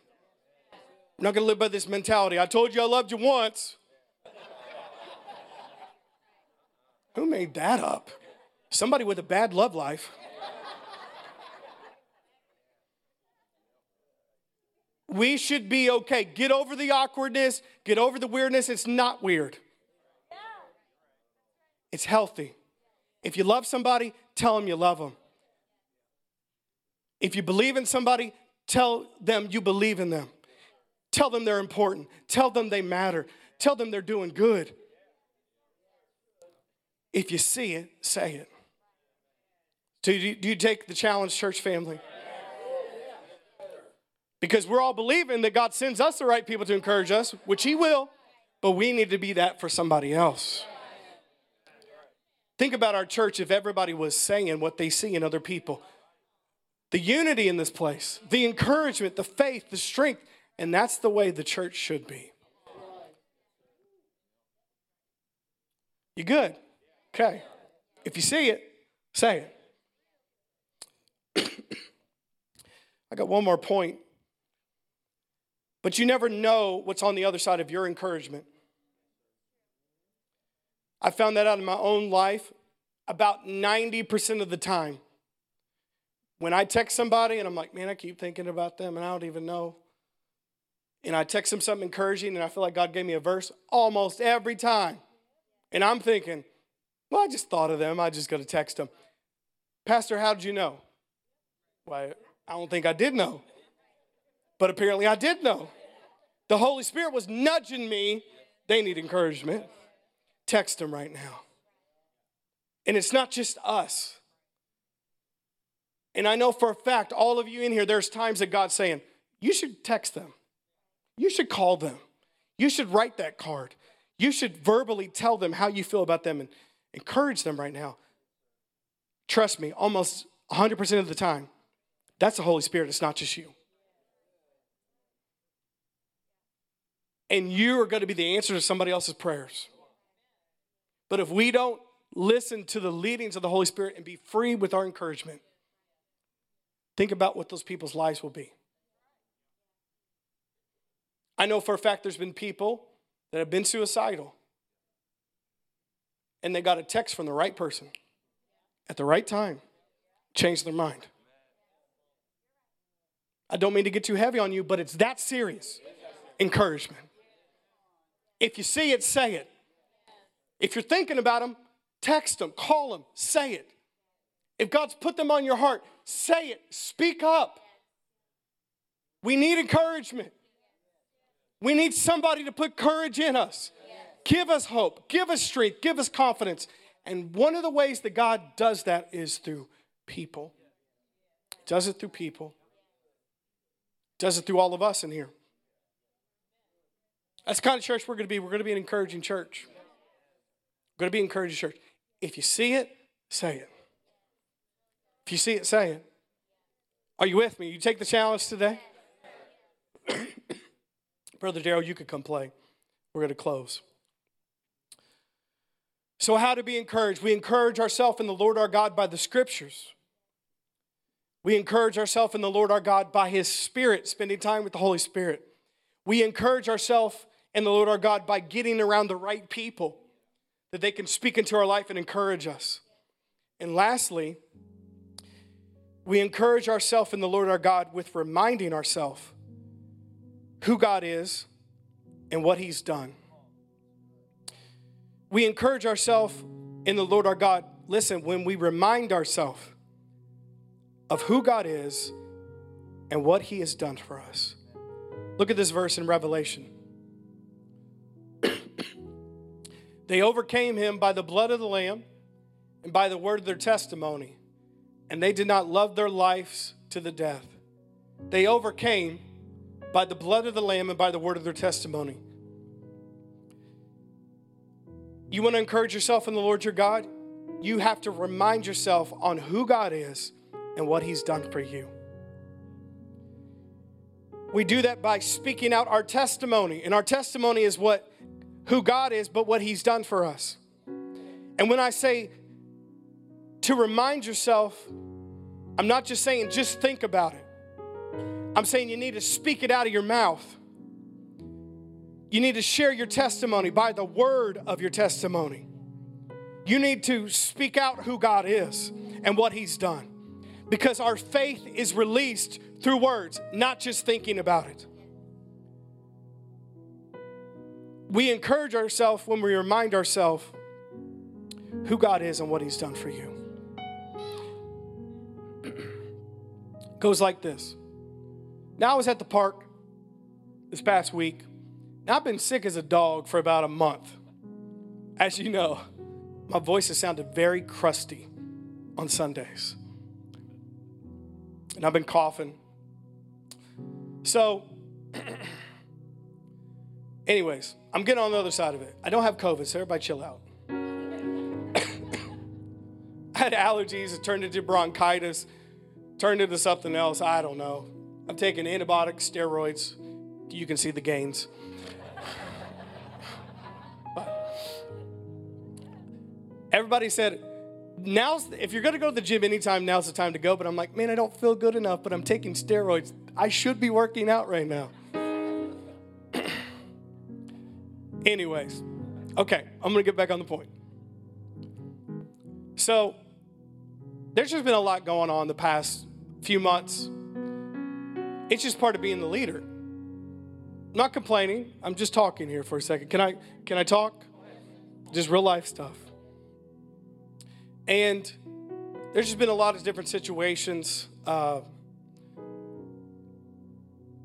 I'm not going to live by this mentality. I told you I loved you once. Who made that up? Somebody with a bad love life. We should be okay. Get over the awkwardness, get over the weirdness. It's not weird. It's healthy. If you love somebody, tell them you love them. If you believe in somebody, tell them you believe in them. Tell them they're important. Tell them they matter. Tell them they're doing good. If you see it, say it. Do you, do you take the challenge, church family? Because we're all believing that God sends us the right people to encourage us, which He will, but we need to be that for somebody else. Think about our church if everybody was saying what they see in other people. The unity in this place, the encouragement, the faith, the strength, and that's the way the church should be. You good? Okay. If you see it, say it. I got one more point. But you never know what's on the other side of your encouragement. I found that out in my own life about 90% of the time. When I text somebody and I'm like, man, I keep thinking about them and I don't even know. And I text them something encouraging and I feel like God gave me a verse almost every time. And I'm thinking, well, I just thought of them. I just got to text them. Pastor, how did you know? Well, I don't think I did know. But apparently I did know. The Holy Spirit was nudging me. They need encouragement. Text them right now. And it's not just us. And I know for a fact, all of you in here, there's times that God's saying, you should text them. You should call them. You should write that card. You should verbally tell them how you feel about them and encourage them right now. Trust me, almost 100% of the time, that's the Holy Spirit. It's not just you. And you are going to be the answer to somebody else's prayers. But if we don't listen to the leadings of the Holy Spirit and be free with our encouragement, think about what those people's lives will be. I know for a fact there's been people that have been suicidal and they got a text from the right person at the right time, changed their mind. I don't mean to get too heavy on you, but it's that serious. Encouragement. If you see it, say it. If you're thinking about them, text them, call them, say it. If God's put them on your heart, say it, speak up. We need encouragement. We need somebody to put courage in us. Give us hope, give us strength, give us confidence. And one of the ways that God does that is through people. Does it through people. Does it through all of us in here. That's the kind of church we're going to be. We're going to be an encouraging church. We're going to be encouraging church. If you see it, say it. If you see it, say it. Are you with me? You take the challenge today? Brother Daryl, you could come play. We're going to close. So, how to be encouraged? We encourage ourselves in the Lord our God by the scriptures. We encourage ourselves in the Lord our God by His Spirit, spending time with the Holy Spirit. We encourage ourselves in the Lord our God by getting around the right people that they can speak into our life and encourage us. And lastly, we encourage ourselves in the Lord our God with reminding ourselves who God is and what He's done. We encourage ourselves in the Lord our God, listen, when we remind ourselves of who God is and what He has done for us. Look at this verse in Revelation. They overcame him by the blood of the Lamb and by the word of their testimony, and they did not love their lives to the death. They overcame by the blood of the Lamb and by the word of their testimony. You want to encourage yourself in the Lord your God? You have to remind yourself on who God is and what He's done for you. We do that by speaking out our testimony, and our testimony is what who God is, but what He's done for us. And when I say to remind yourself, I'm not just saying just think about it. I'm saying you need to speak it out of your mouth. You need to share your testimony by the word of your testimony. You need to speak out who God is and what He's done. Because our faith is released through words, not just thinking about it. We encourage ourselves when we remind ourselves who God is and what He's done for you. Goes like this. Now I was at the park this past week. Now I've been sick as a dog for about a month. As you know, my voice has sounded very crusty on Sundays. And I've been coughing. So, anyways, I'm getting on the other side of it. I don't have COVID, so everybody chill out. I had allergies, it turned into bronchitis, turned into something else. I don't know. I'm taking antibiotics, steroids. You can see the gains. everybody said, now, if you're gonna go to the gym anytime, now's the time to go. But I'm like, man, I don't feel good enough, but I'm taking steroids. I should be working out right now. Anyways, okay, I'm gonna get back on the point. So there's just been a lot going on the past few months. It's just part of being the leader. I'm not complaining. I'm just talking here for a second. Can I can I talk? Just real life stuff. And there's just been a lot of different situations uh,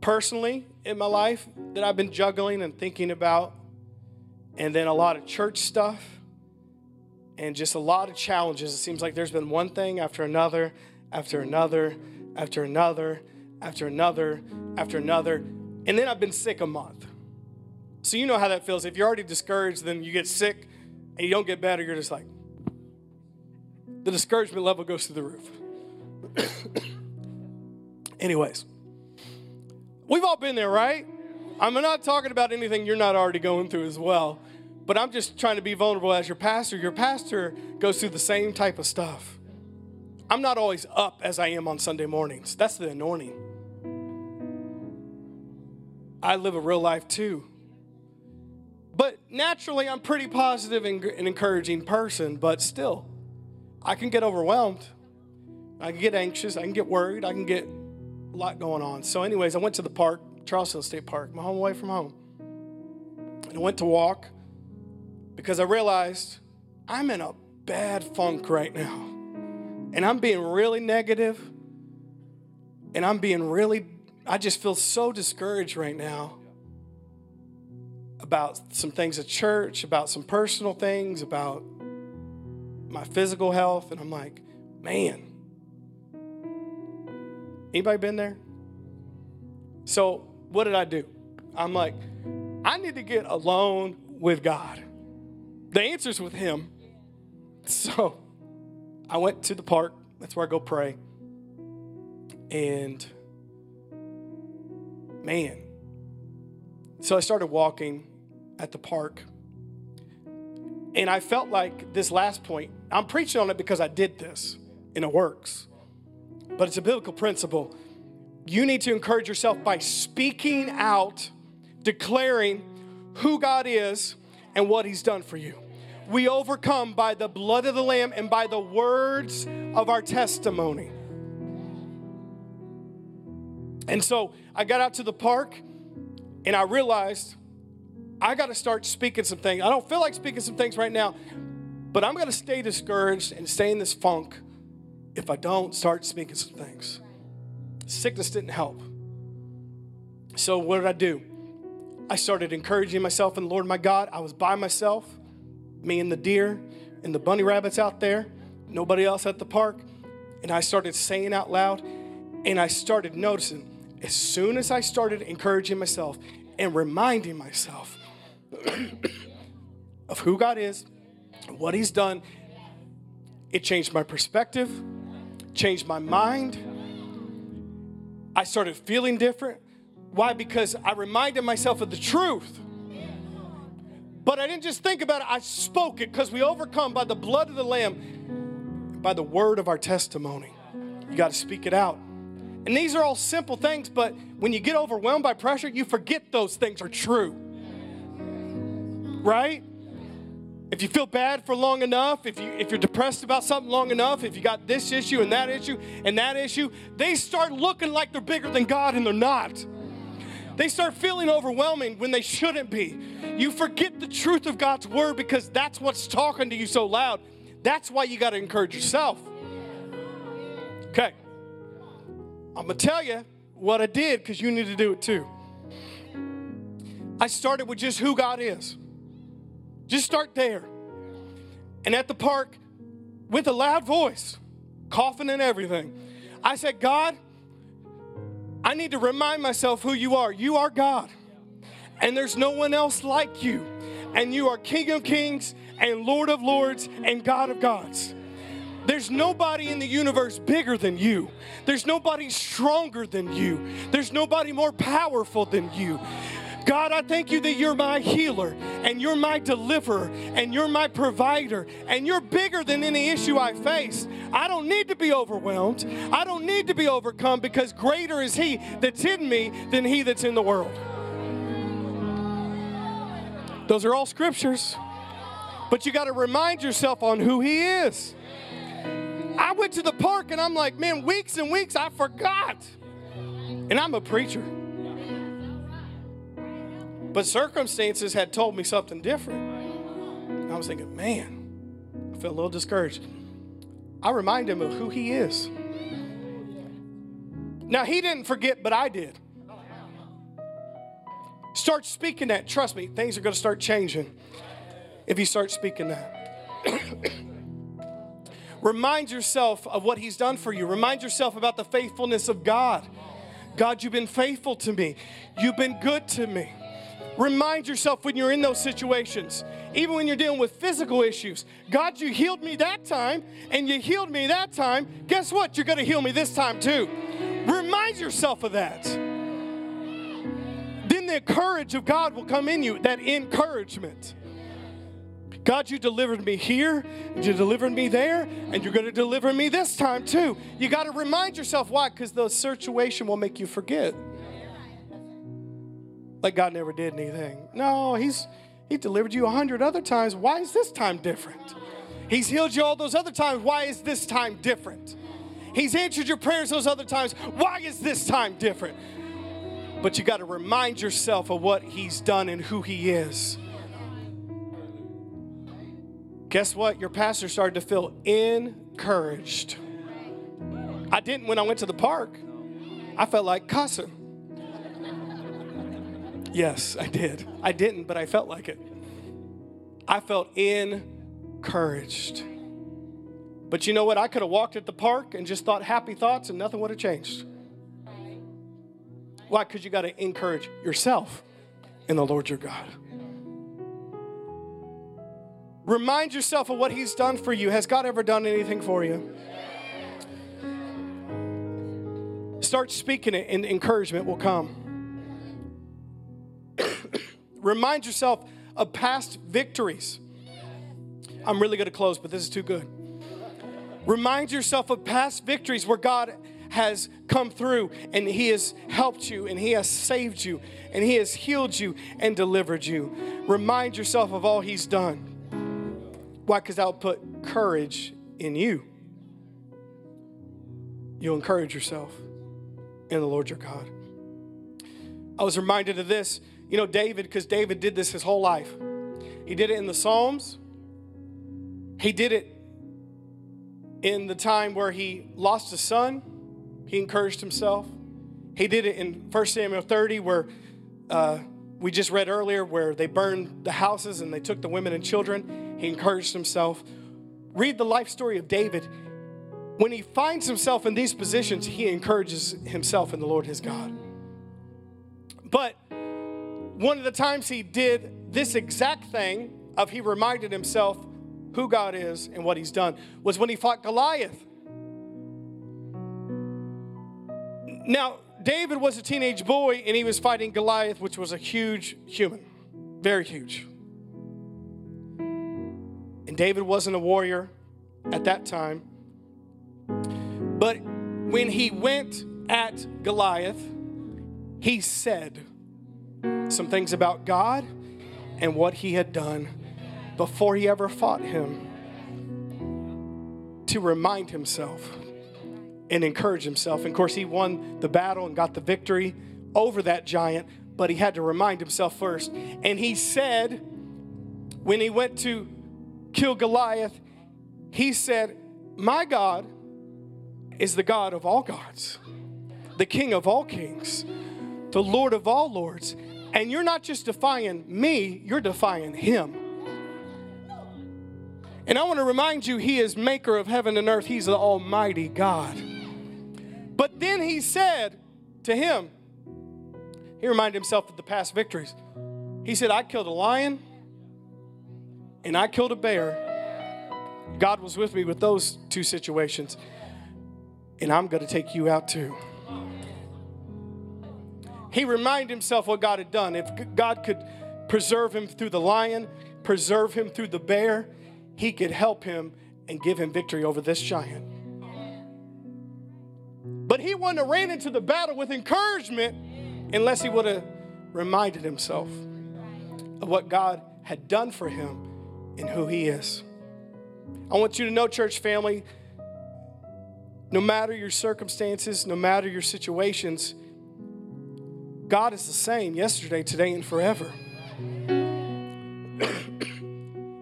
personally in my life that I've been juggling and thinking about, and then a lot of church stuff, and just a lot of challenges. It seems like there's been one thing after another, after another, after another, after another, after another, and then I've been sick a month. So you know how that feels. If you're already discouraged, then you get sick and you don't get better, you're just like, the discouragement level goes through the roof. Anyways, we've all been there, right? I'm not talking about anything you're not already going through as well, but I'm just trying to be vulnerable as your pastor. Your pastor goes through the same type of stuff. I'm not always up as I am on Sunday mornings. That's the anointing. I live a real life too. But naturally, I'm pretty positive and, and encouraging person, but still, I can get overwhelmed. I can get anxious. I can get worried. I can get a lot going on. So, anyways, I went to the park, Charlestown State Park, my home away from home. And I went to walk because I realized I'm in a bad funk right now. And I'm being really negative, And I'm being really, I just feel so discouraged right now about some things at church, about some personal things, about my physical health, and I'm like, man. Anybody been there? So what did I do? I'm like, I need to get alone with God. The answer's with Him. So I went to the park. That's where I go pray. And man, so I started walking at the park. And I felt like this last point, I'm preaching on it because I did this and it works. But it's a biblical principle. You need to encourage yourself by speaking out, declaring who God is and what He's done for you. We overcome by the blood of the Lamb and by the words of our testimony. And so I got out to the park and I realized I got to start speaking some things. I don't feel like speaking some things right now, but I'm going to stay discouraged and stay in this funk if I don't start speaking some things. Sickness didn't help. So, what did I do? I started encouraging myself and Lord my God. I was by myself, me and the deer and the bunny rabbits out there. nobody else at the park. And I started saying out loud, and I started noticing as soon as I started encouraging myself and reminding myself of who God is, what He's done, it changed my perspective, changed my mind. I started feeling different. Why? Because I reminded myself of the truth. But I didn't just think about it, I spoke it because we overcome by the blood of the Lamb, by the word of our testimony. You got to speak it out. And these are all simple things, but when you get overwhelmed by pressure, you forget those things are true. Right? If you feel bad for long enough, if, you, if you're depressed about something long enough, if you got this issue and that issue and that issue, they start looking like they're bigger than God and they're not. They start feeling overwhelming when they shouldn't be. You forget the truth of God's word because that's what's talking to you so loud. That's why you got to encourage yourself. Okay. I'm going to tell you what I did because you need to do it too. I started with just who God is. Just start there. And at the park, with a loud voice, coughing and everything, I said, God, I need to remind myself who you are. You are God, and there's no one else like you. And you are King of Kings and Lord of Lords and God of Gods. There's nobody in the universe bigger than you. There's nobody stronger than you. There's nobody more powerful than you. God, I thank you that you're my healer and you're my deliverer and you're my provider and you're bigger than any issue I face. I don't need to be overwhelmed. I don't need to be overcome because greater is He that's in me than He that's in the world. Those are all scriptures. But you got to remind yourself on who He is. I went to the park and I'm like, man, weeks and weeks I forgot. And I'm a preacher. But circumstances had told me something different. And I was thinking, man, I feel a little discouraged. I remind him of who he is. Now, he didn't forget, but I did. Start speaking that. Trust me, things are going to start changing if you start speaking that. Remind yourself of what He's done for you. Remind yourself about the faithfulness of God. God, you've been faithful to me. You've been good to me. Remind yourself when you're in those situations, even when you're dealing with physical issues. God, you healed me that time, and you healed me that time. Guess what? You're going to heal me this time too. Remind yourself of that. Then the courage of God will come in you, that encouragement. God, you delivered me here, you delivered me there, and you're going to deliver me this time too. You got to remind yourself why? Because the situation will make you forget. Like God never did anything. No, He's He delivered you a hundred other times. Why is this time different? He's healed you all those other times. Why is this time different? He's answered your prayers those other times. Why is this time different? But you got to remind yourself of what He's done and who He is. Guess what? Your pastor started to feel encouraged. I didn't when I went to the park. I felt like cussing. Yes, I did. I didn't, but I felt like it. I felt encouraged. But you know what? I could have walked at the park and just thought happy thoughts and nothing would have changed. Why? Because you got to encourage yourself in the Lord your God. Remind yourself of what He's done for you. Has God ever done anything for you? Start speaking it, and encouragement will come. Remind yourself of past victories. I'm really going to close, but this is too good. Remind yourself of past victories where God has come through and He has helped you and He has saved you and He has healed you and delivered you. Remind yourself of all He's done. Why? Because that'll put courage in you. You'll encourage yourself in the Lord your God. I was reminded of this, you know, David, because David did this his whole life. He did it in the Psalms, he did it in the time where he lost a son, he encouraged himself. He did it in 1 Samuel 30, where uh, we just read earlier, where they burned the houses and they took the women and children. He encouraged himself. read the life story of David, when he finds himself in these positions, he encourages himself in the Lord his God. But one of the times he did this exact thing of he reminded himself who God is and what he's done was when he fought Goliath. Now, David was a teenage boy and he was fighting Goliath, which was a huge human, very huge. And David wasn't a warrior at that time. But when he went at Goliath, he said some things about God and what he had done before he ever fought him to remind himself and encourage himself. And of course, he won the battle and got the victory over that giant, but he had to remind himself first. And he said, when he went to kill Goliath, he said, My God is the God of all gods, the King of all kings, the Lord of all lords. And you're not just defying me, you're defying him. And I want to remind you, he is maker of heaven and earth. He's the almighty God. But then he said to him, he reminded himself of the past victories. He said, I killed a lion and I killed a bear. God was with me with those two situations. And I'm going to take you out too. He reminded himself what God had done. If God could preserve him through the lion, preserve him through the bear, he could help him and give him victory over this giant. But he wouldn't have ran into the battle with encouragement unless he would have reminded himself of what God had done for him and who he is. I want you to know, church family, no matter your circumstances, no matter your situations, God is the same yesterday, today, and forever.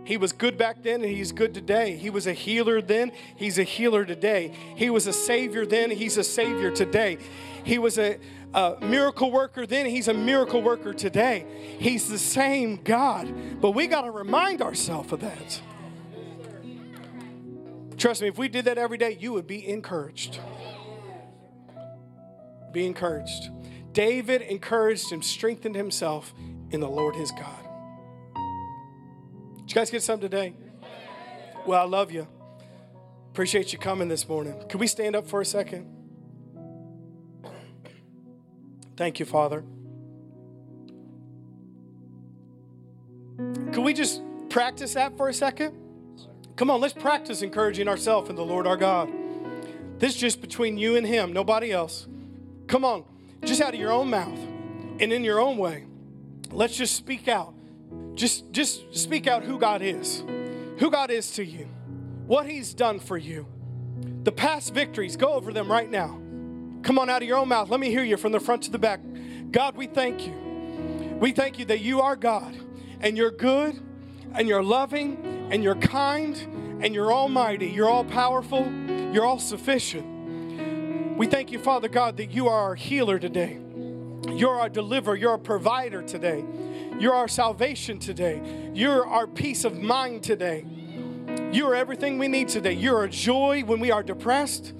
he was good back then and he's good today. He was a healer then, he's a healer today. He was a savior then, he's a savior today. He was a, a miracle worker then, he's a miracle worker today. He's the same God, but we got to remind ourselves of that. Trust me, if we did that every day, you would be encouraged. Be encouraged. David encouraged and strengthened himself in the Lord his God. Did you guys get something today? Well, I love you. Appreciate you coming this morning. Can we stand up for a second? Thank you, Father. Can we just practice that for a second? Come on, let's practice encouraging ourselves in the Lord our God. This is just between you and Him, nobody else. Come on just out of your own mouth and in your own way. Let's just speak out. Just, just speak out who God is, who God is to you, what He's done for you. The past victories, go over them right now. Come on out of your own mouth. Let me hear you from the front to the back. God, we thank you. We thank you that you are God and you're good and you're loving and you're kind and you're almighty. You're all powerful. You're all sufficient. We thank you, Father God, that you are our healer today. You're our deliverer. You're our provider today. You're our salvation today. You're our peace of mind today. You are everything we need today. You're our joy when we are depressed.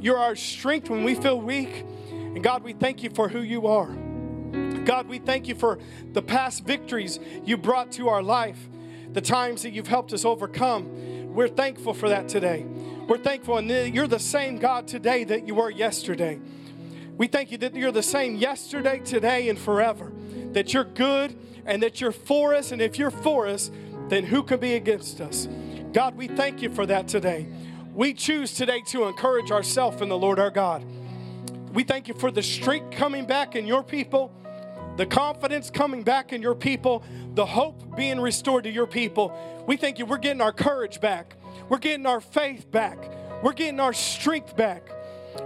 You're our strength when we feel weak. And God, we thank you for who you are. God, we thank you for the past victories you brought to our life, the times that you've helped us overcome. We're thankful for that today. We're thankful, and you're the same God today that you were yesterday. We thank you that you're the same yesterday, today, and forever. That you're good and that you're for us. And if you're for us, then who can be against us? God, we thank you for that today. We choose today to encourage ourselves in the Lord our God. We thank you for the strength coming back in your people, the confidence coming back in your people, the hope being restored to your people. We thank you, we're getting our courage back. We're getting our faith back. We're getting our strength back.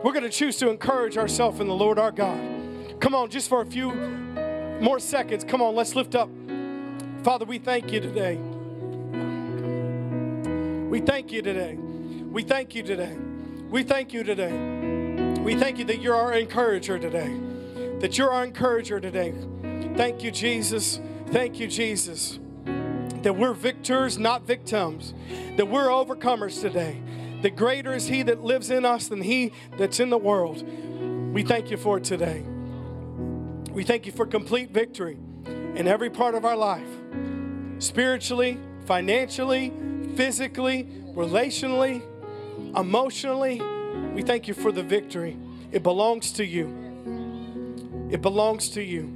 We're going to choose to encourage ourselves in the Lord our God. Come on, just for a few more seconds. Come on, let's lift up. Father, we thank you today. We thank you today. We thank you today. We thank you today. We thank you that you're our encourager today. That you're our encourager today. Thank you, Jesus. Thank you, Jesus. That we're victors, not victims, that we're overcomers today. The greater is He that lives in us than He that's in the world. We thank you for it today. We thank you for complete victory in every part of our life spiritually, financially, physically, relationally, emotionally. We thank you for the victory. It belongs to you. It belongs to you.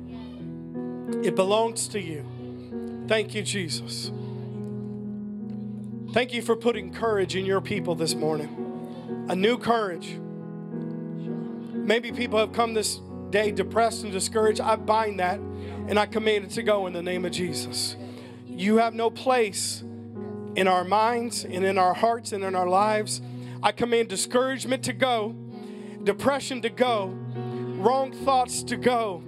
It belongs to you. Thank you, Jesus. Thank you for putting courage in your people this morning. A new courage. Maybe people have come this day depressed and discouraged. I bind that and I command it to go in the name of Jesus. You have no place in our minds and in our hearts and in our lives. I command discouragement to go, depression to go, wrong thoughts to go.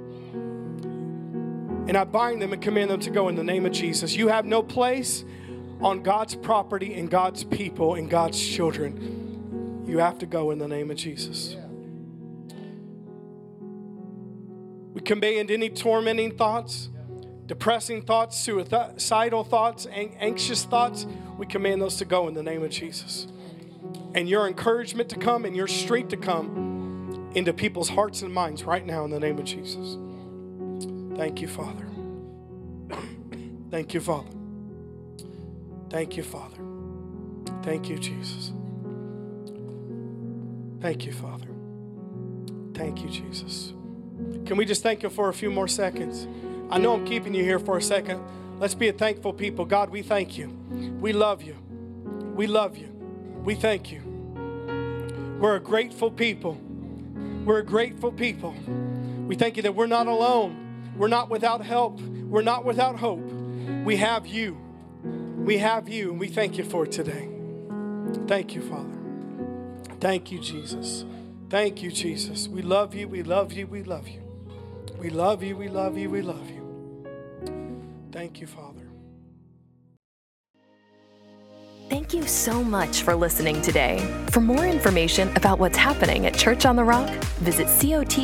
And I bind them and command them to go in the name of Jesus. You have no place on God's property and God's people and God's children. You have to go in the name of Jesus. We command any tormenting thoughts, depressing thoughts, suicidal thoughts, anxious thoughts. We command those to go in the name of Jesus. And your encouragement to come and your strength to come into people's hearts and minds right now in the name of Jesus. Thank you, Father. Thank you, Father. Thank you, Father. Thank you, Jesus. Thank you, Father. Thank you, Jesus. Can we just thank Him for a few more seconds? I know I'm keeping you here for a second. Let's be a thankful people. God, we thank you. We love you. We love you. We thank you. We're a grateful people. We're a grateful people. We thank you that we're not alone. We're not without help. We're not without hope. We have you. We have you, and we thank you for today. Thank you, Father. Thank you, Jesus. Thank you, Jesus. We love you. We love you. We love you. We love you. We love you. We love you. Thank you, Father. Thank you so much for listening today. For more information about what's happening at Church on the Rock, visit cotrin.org.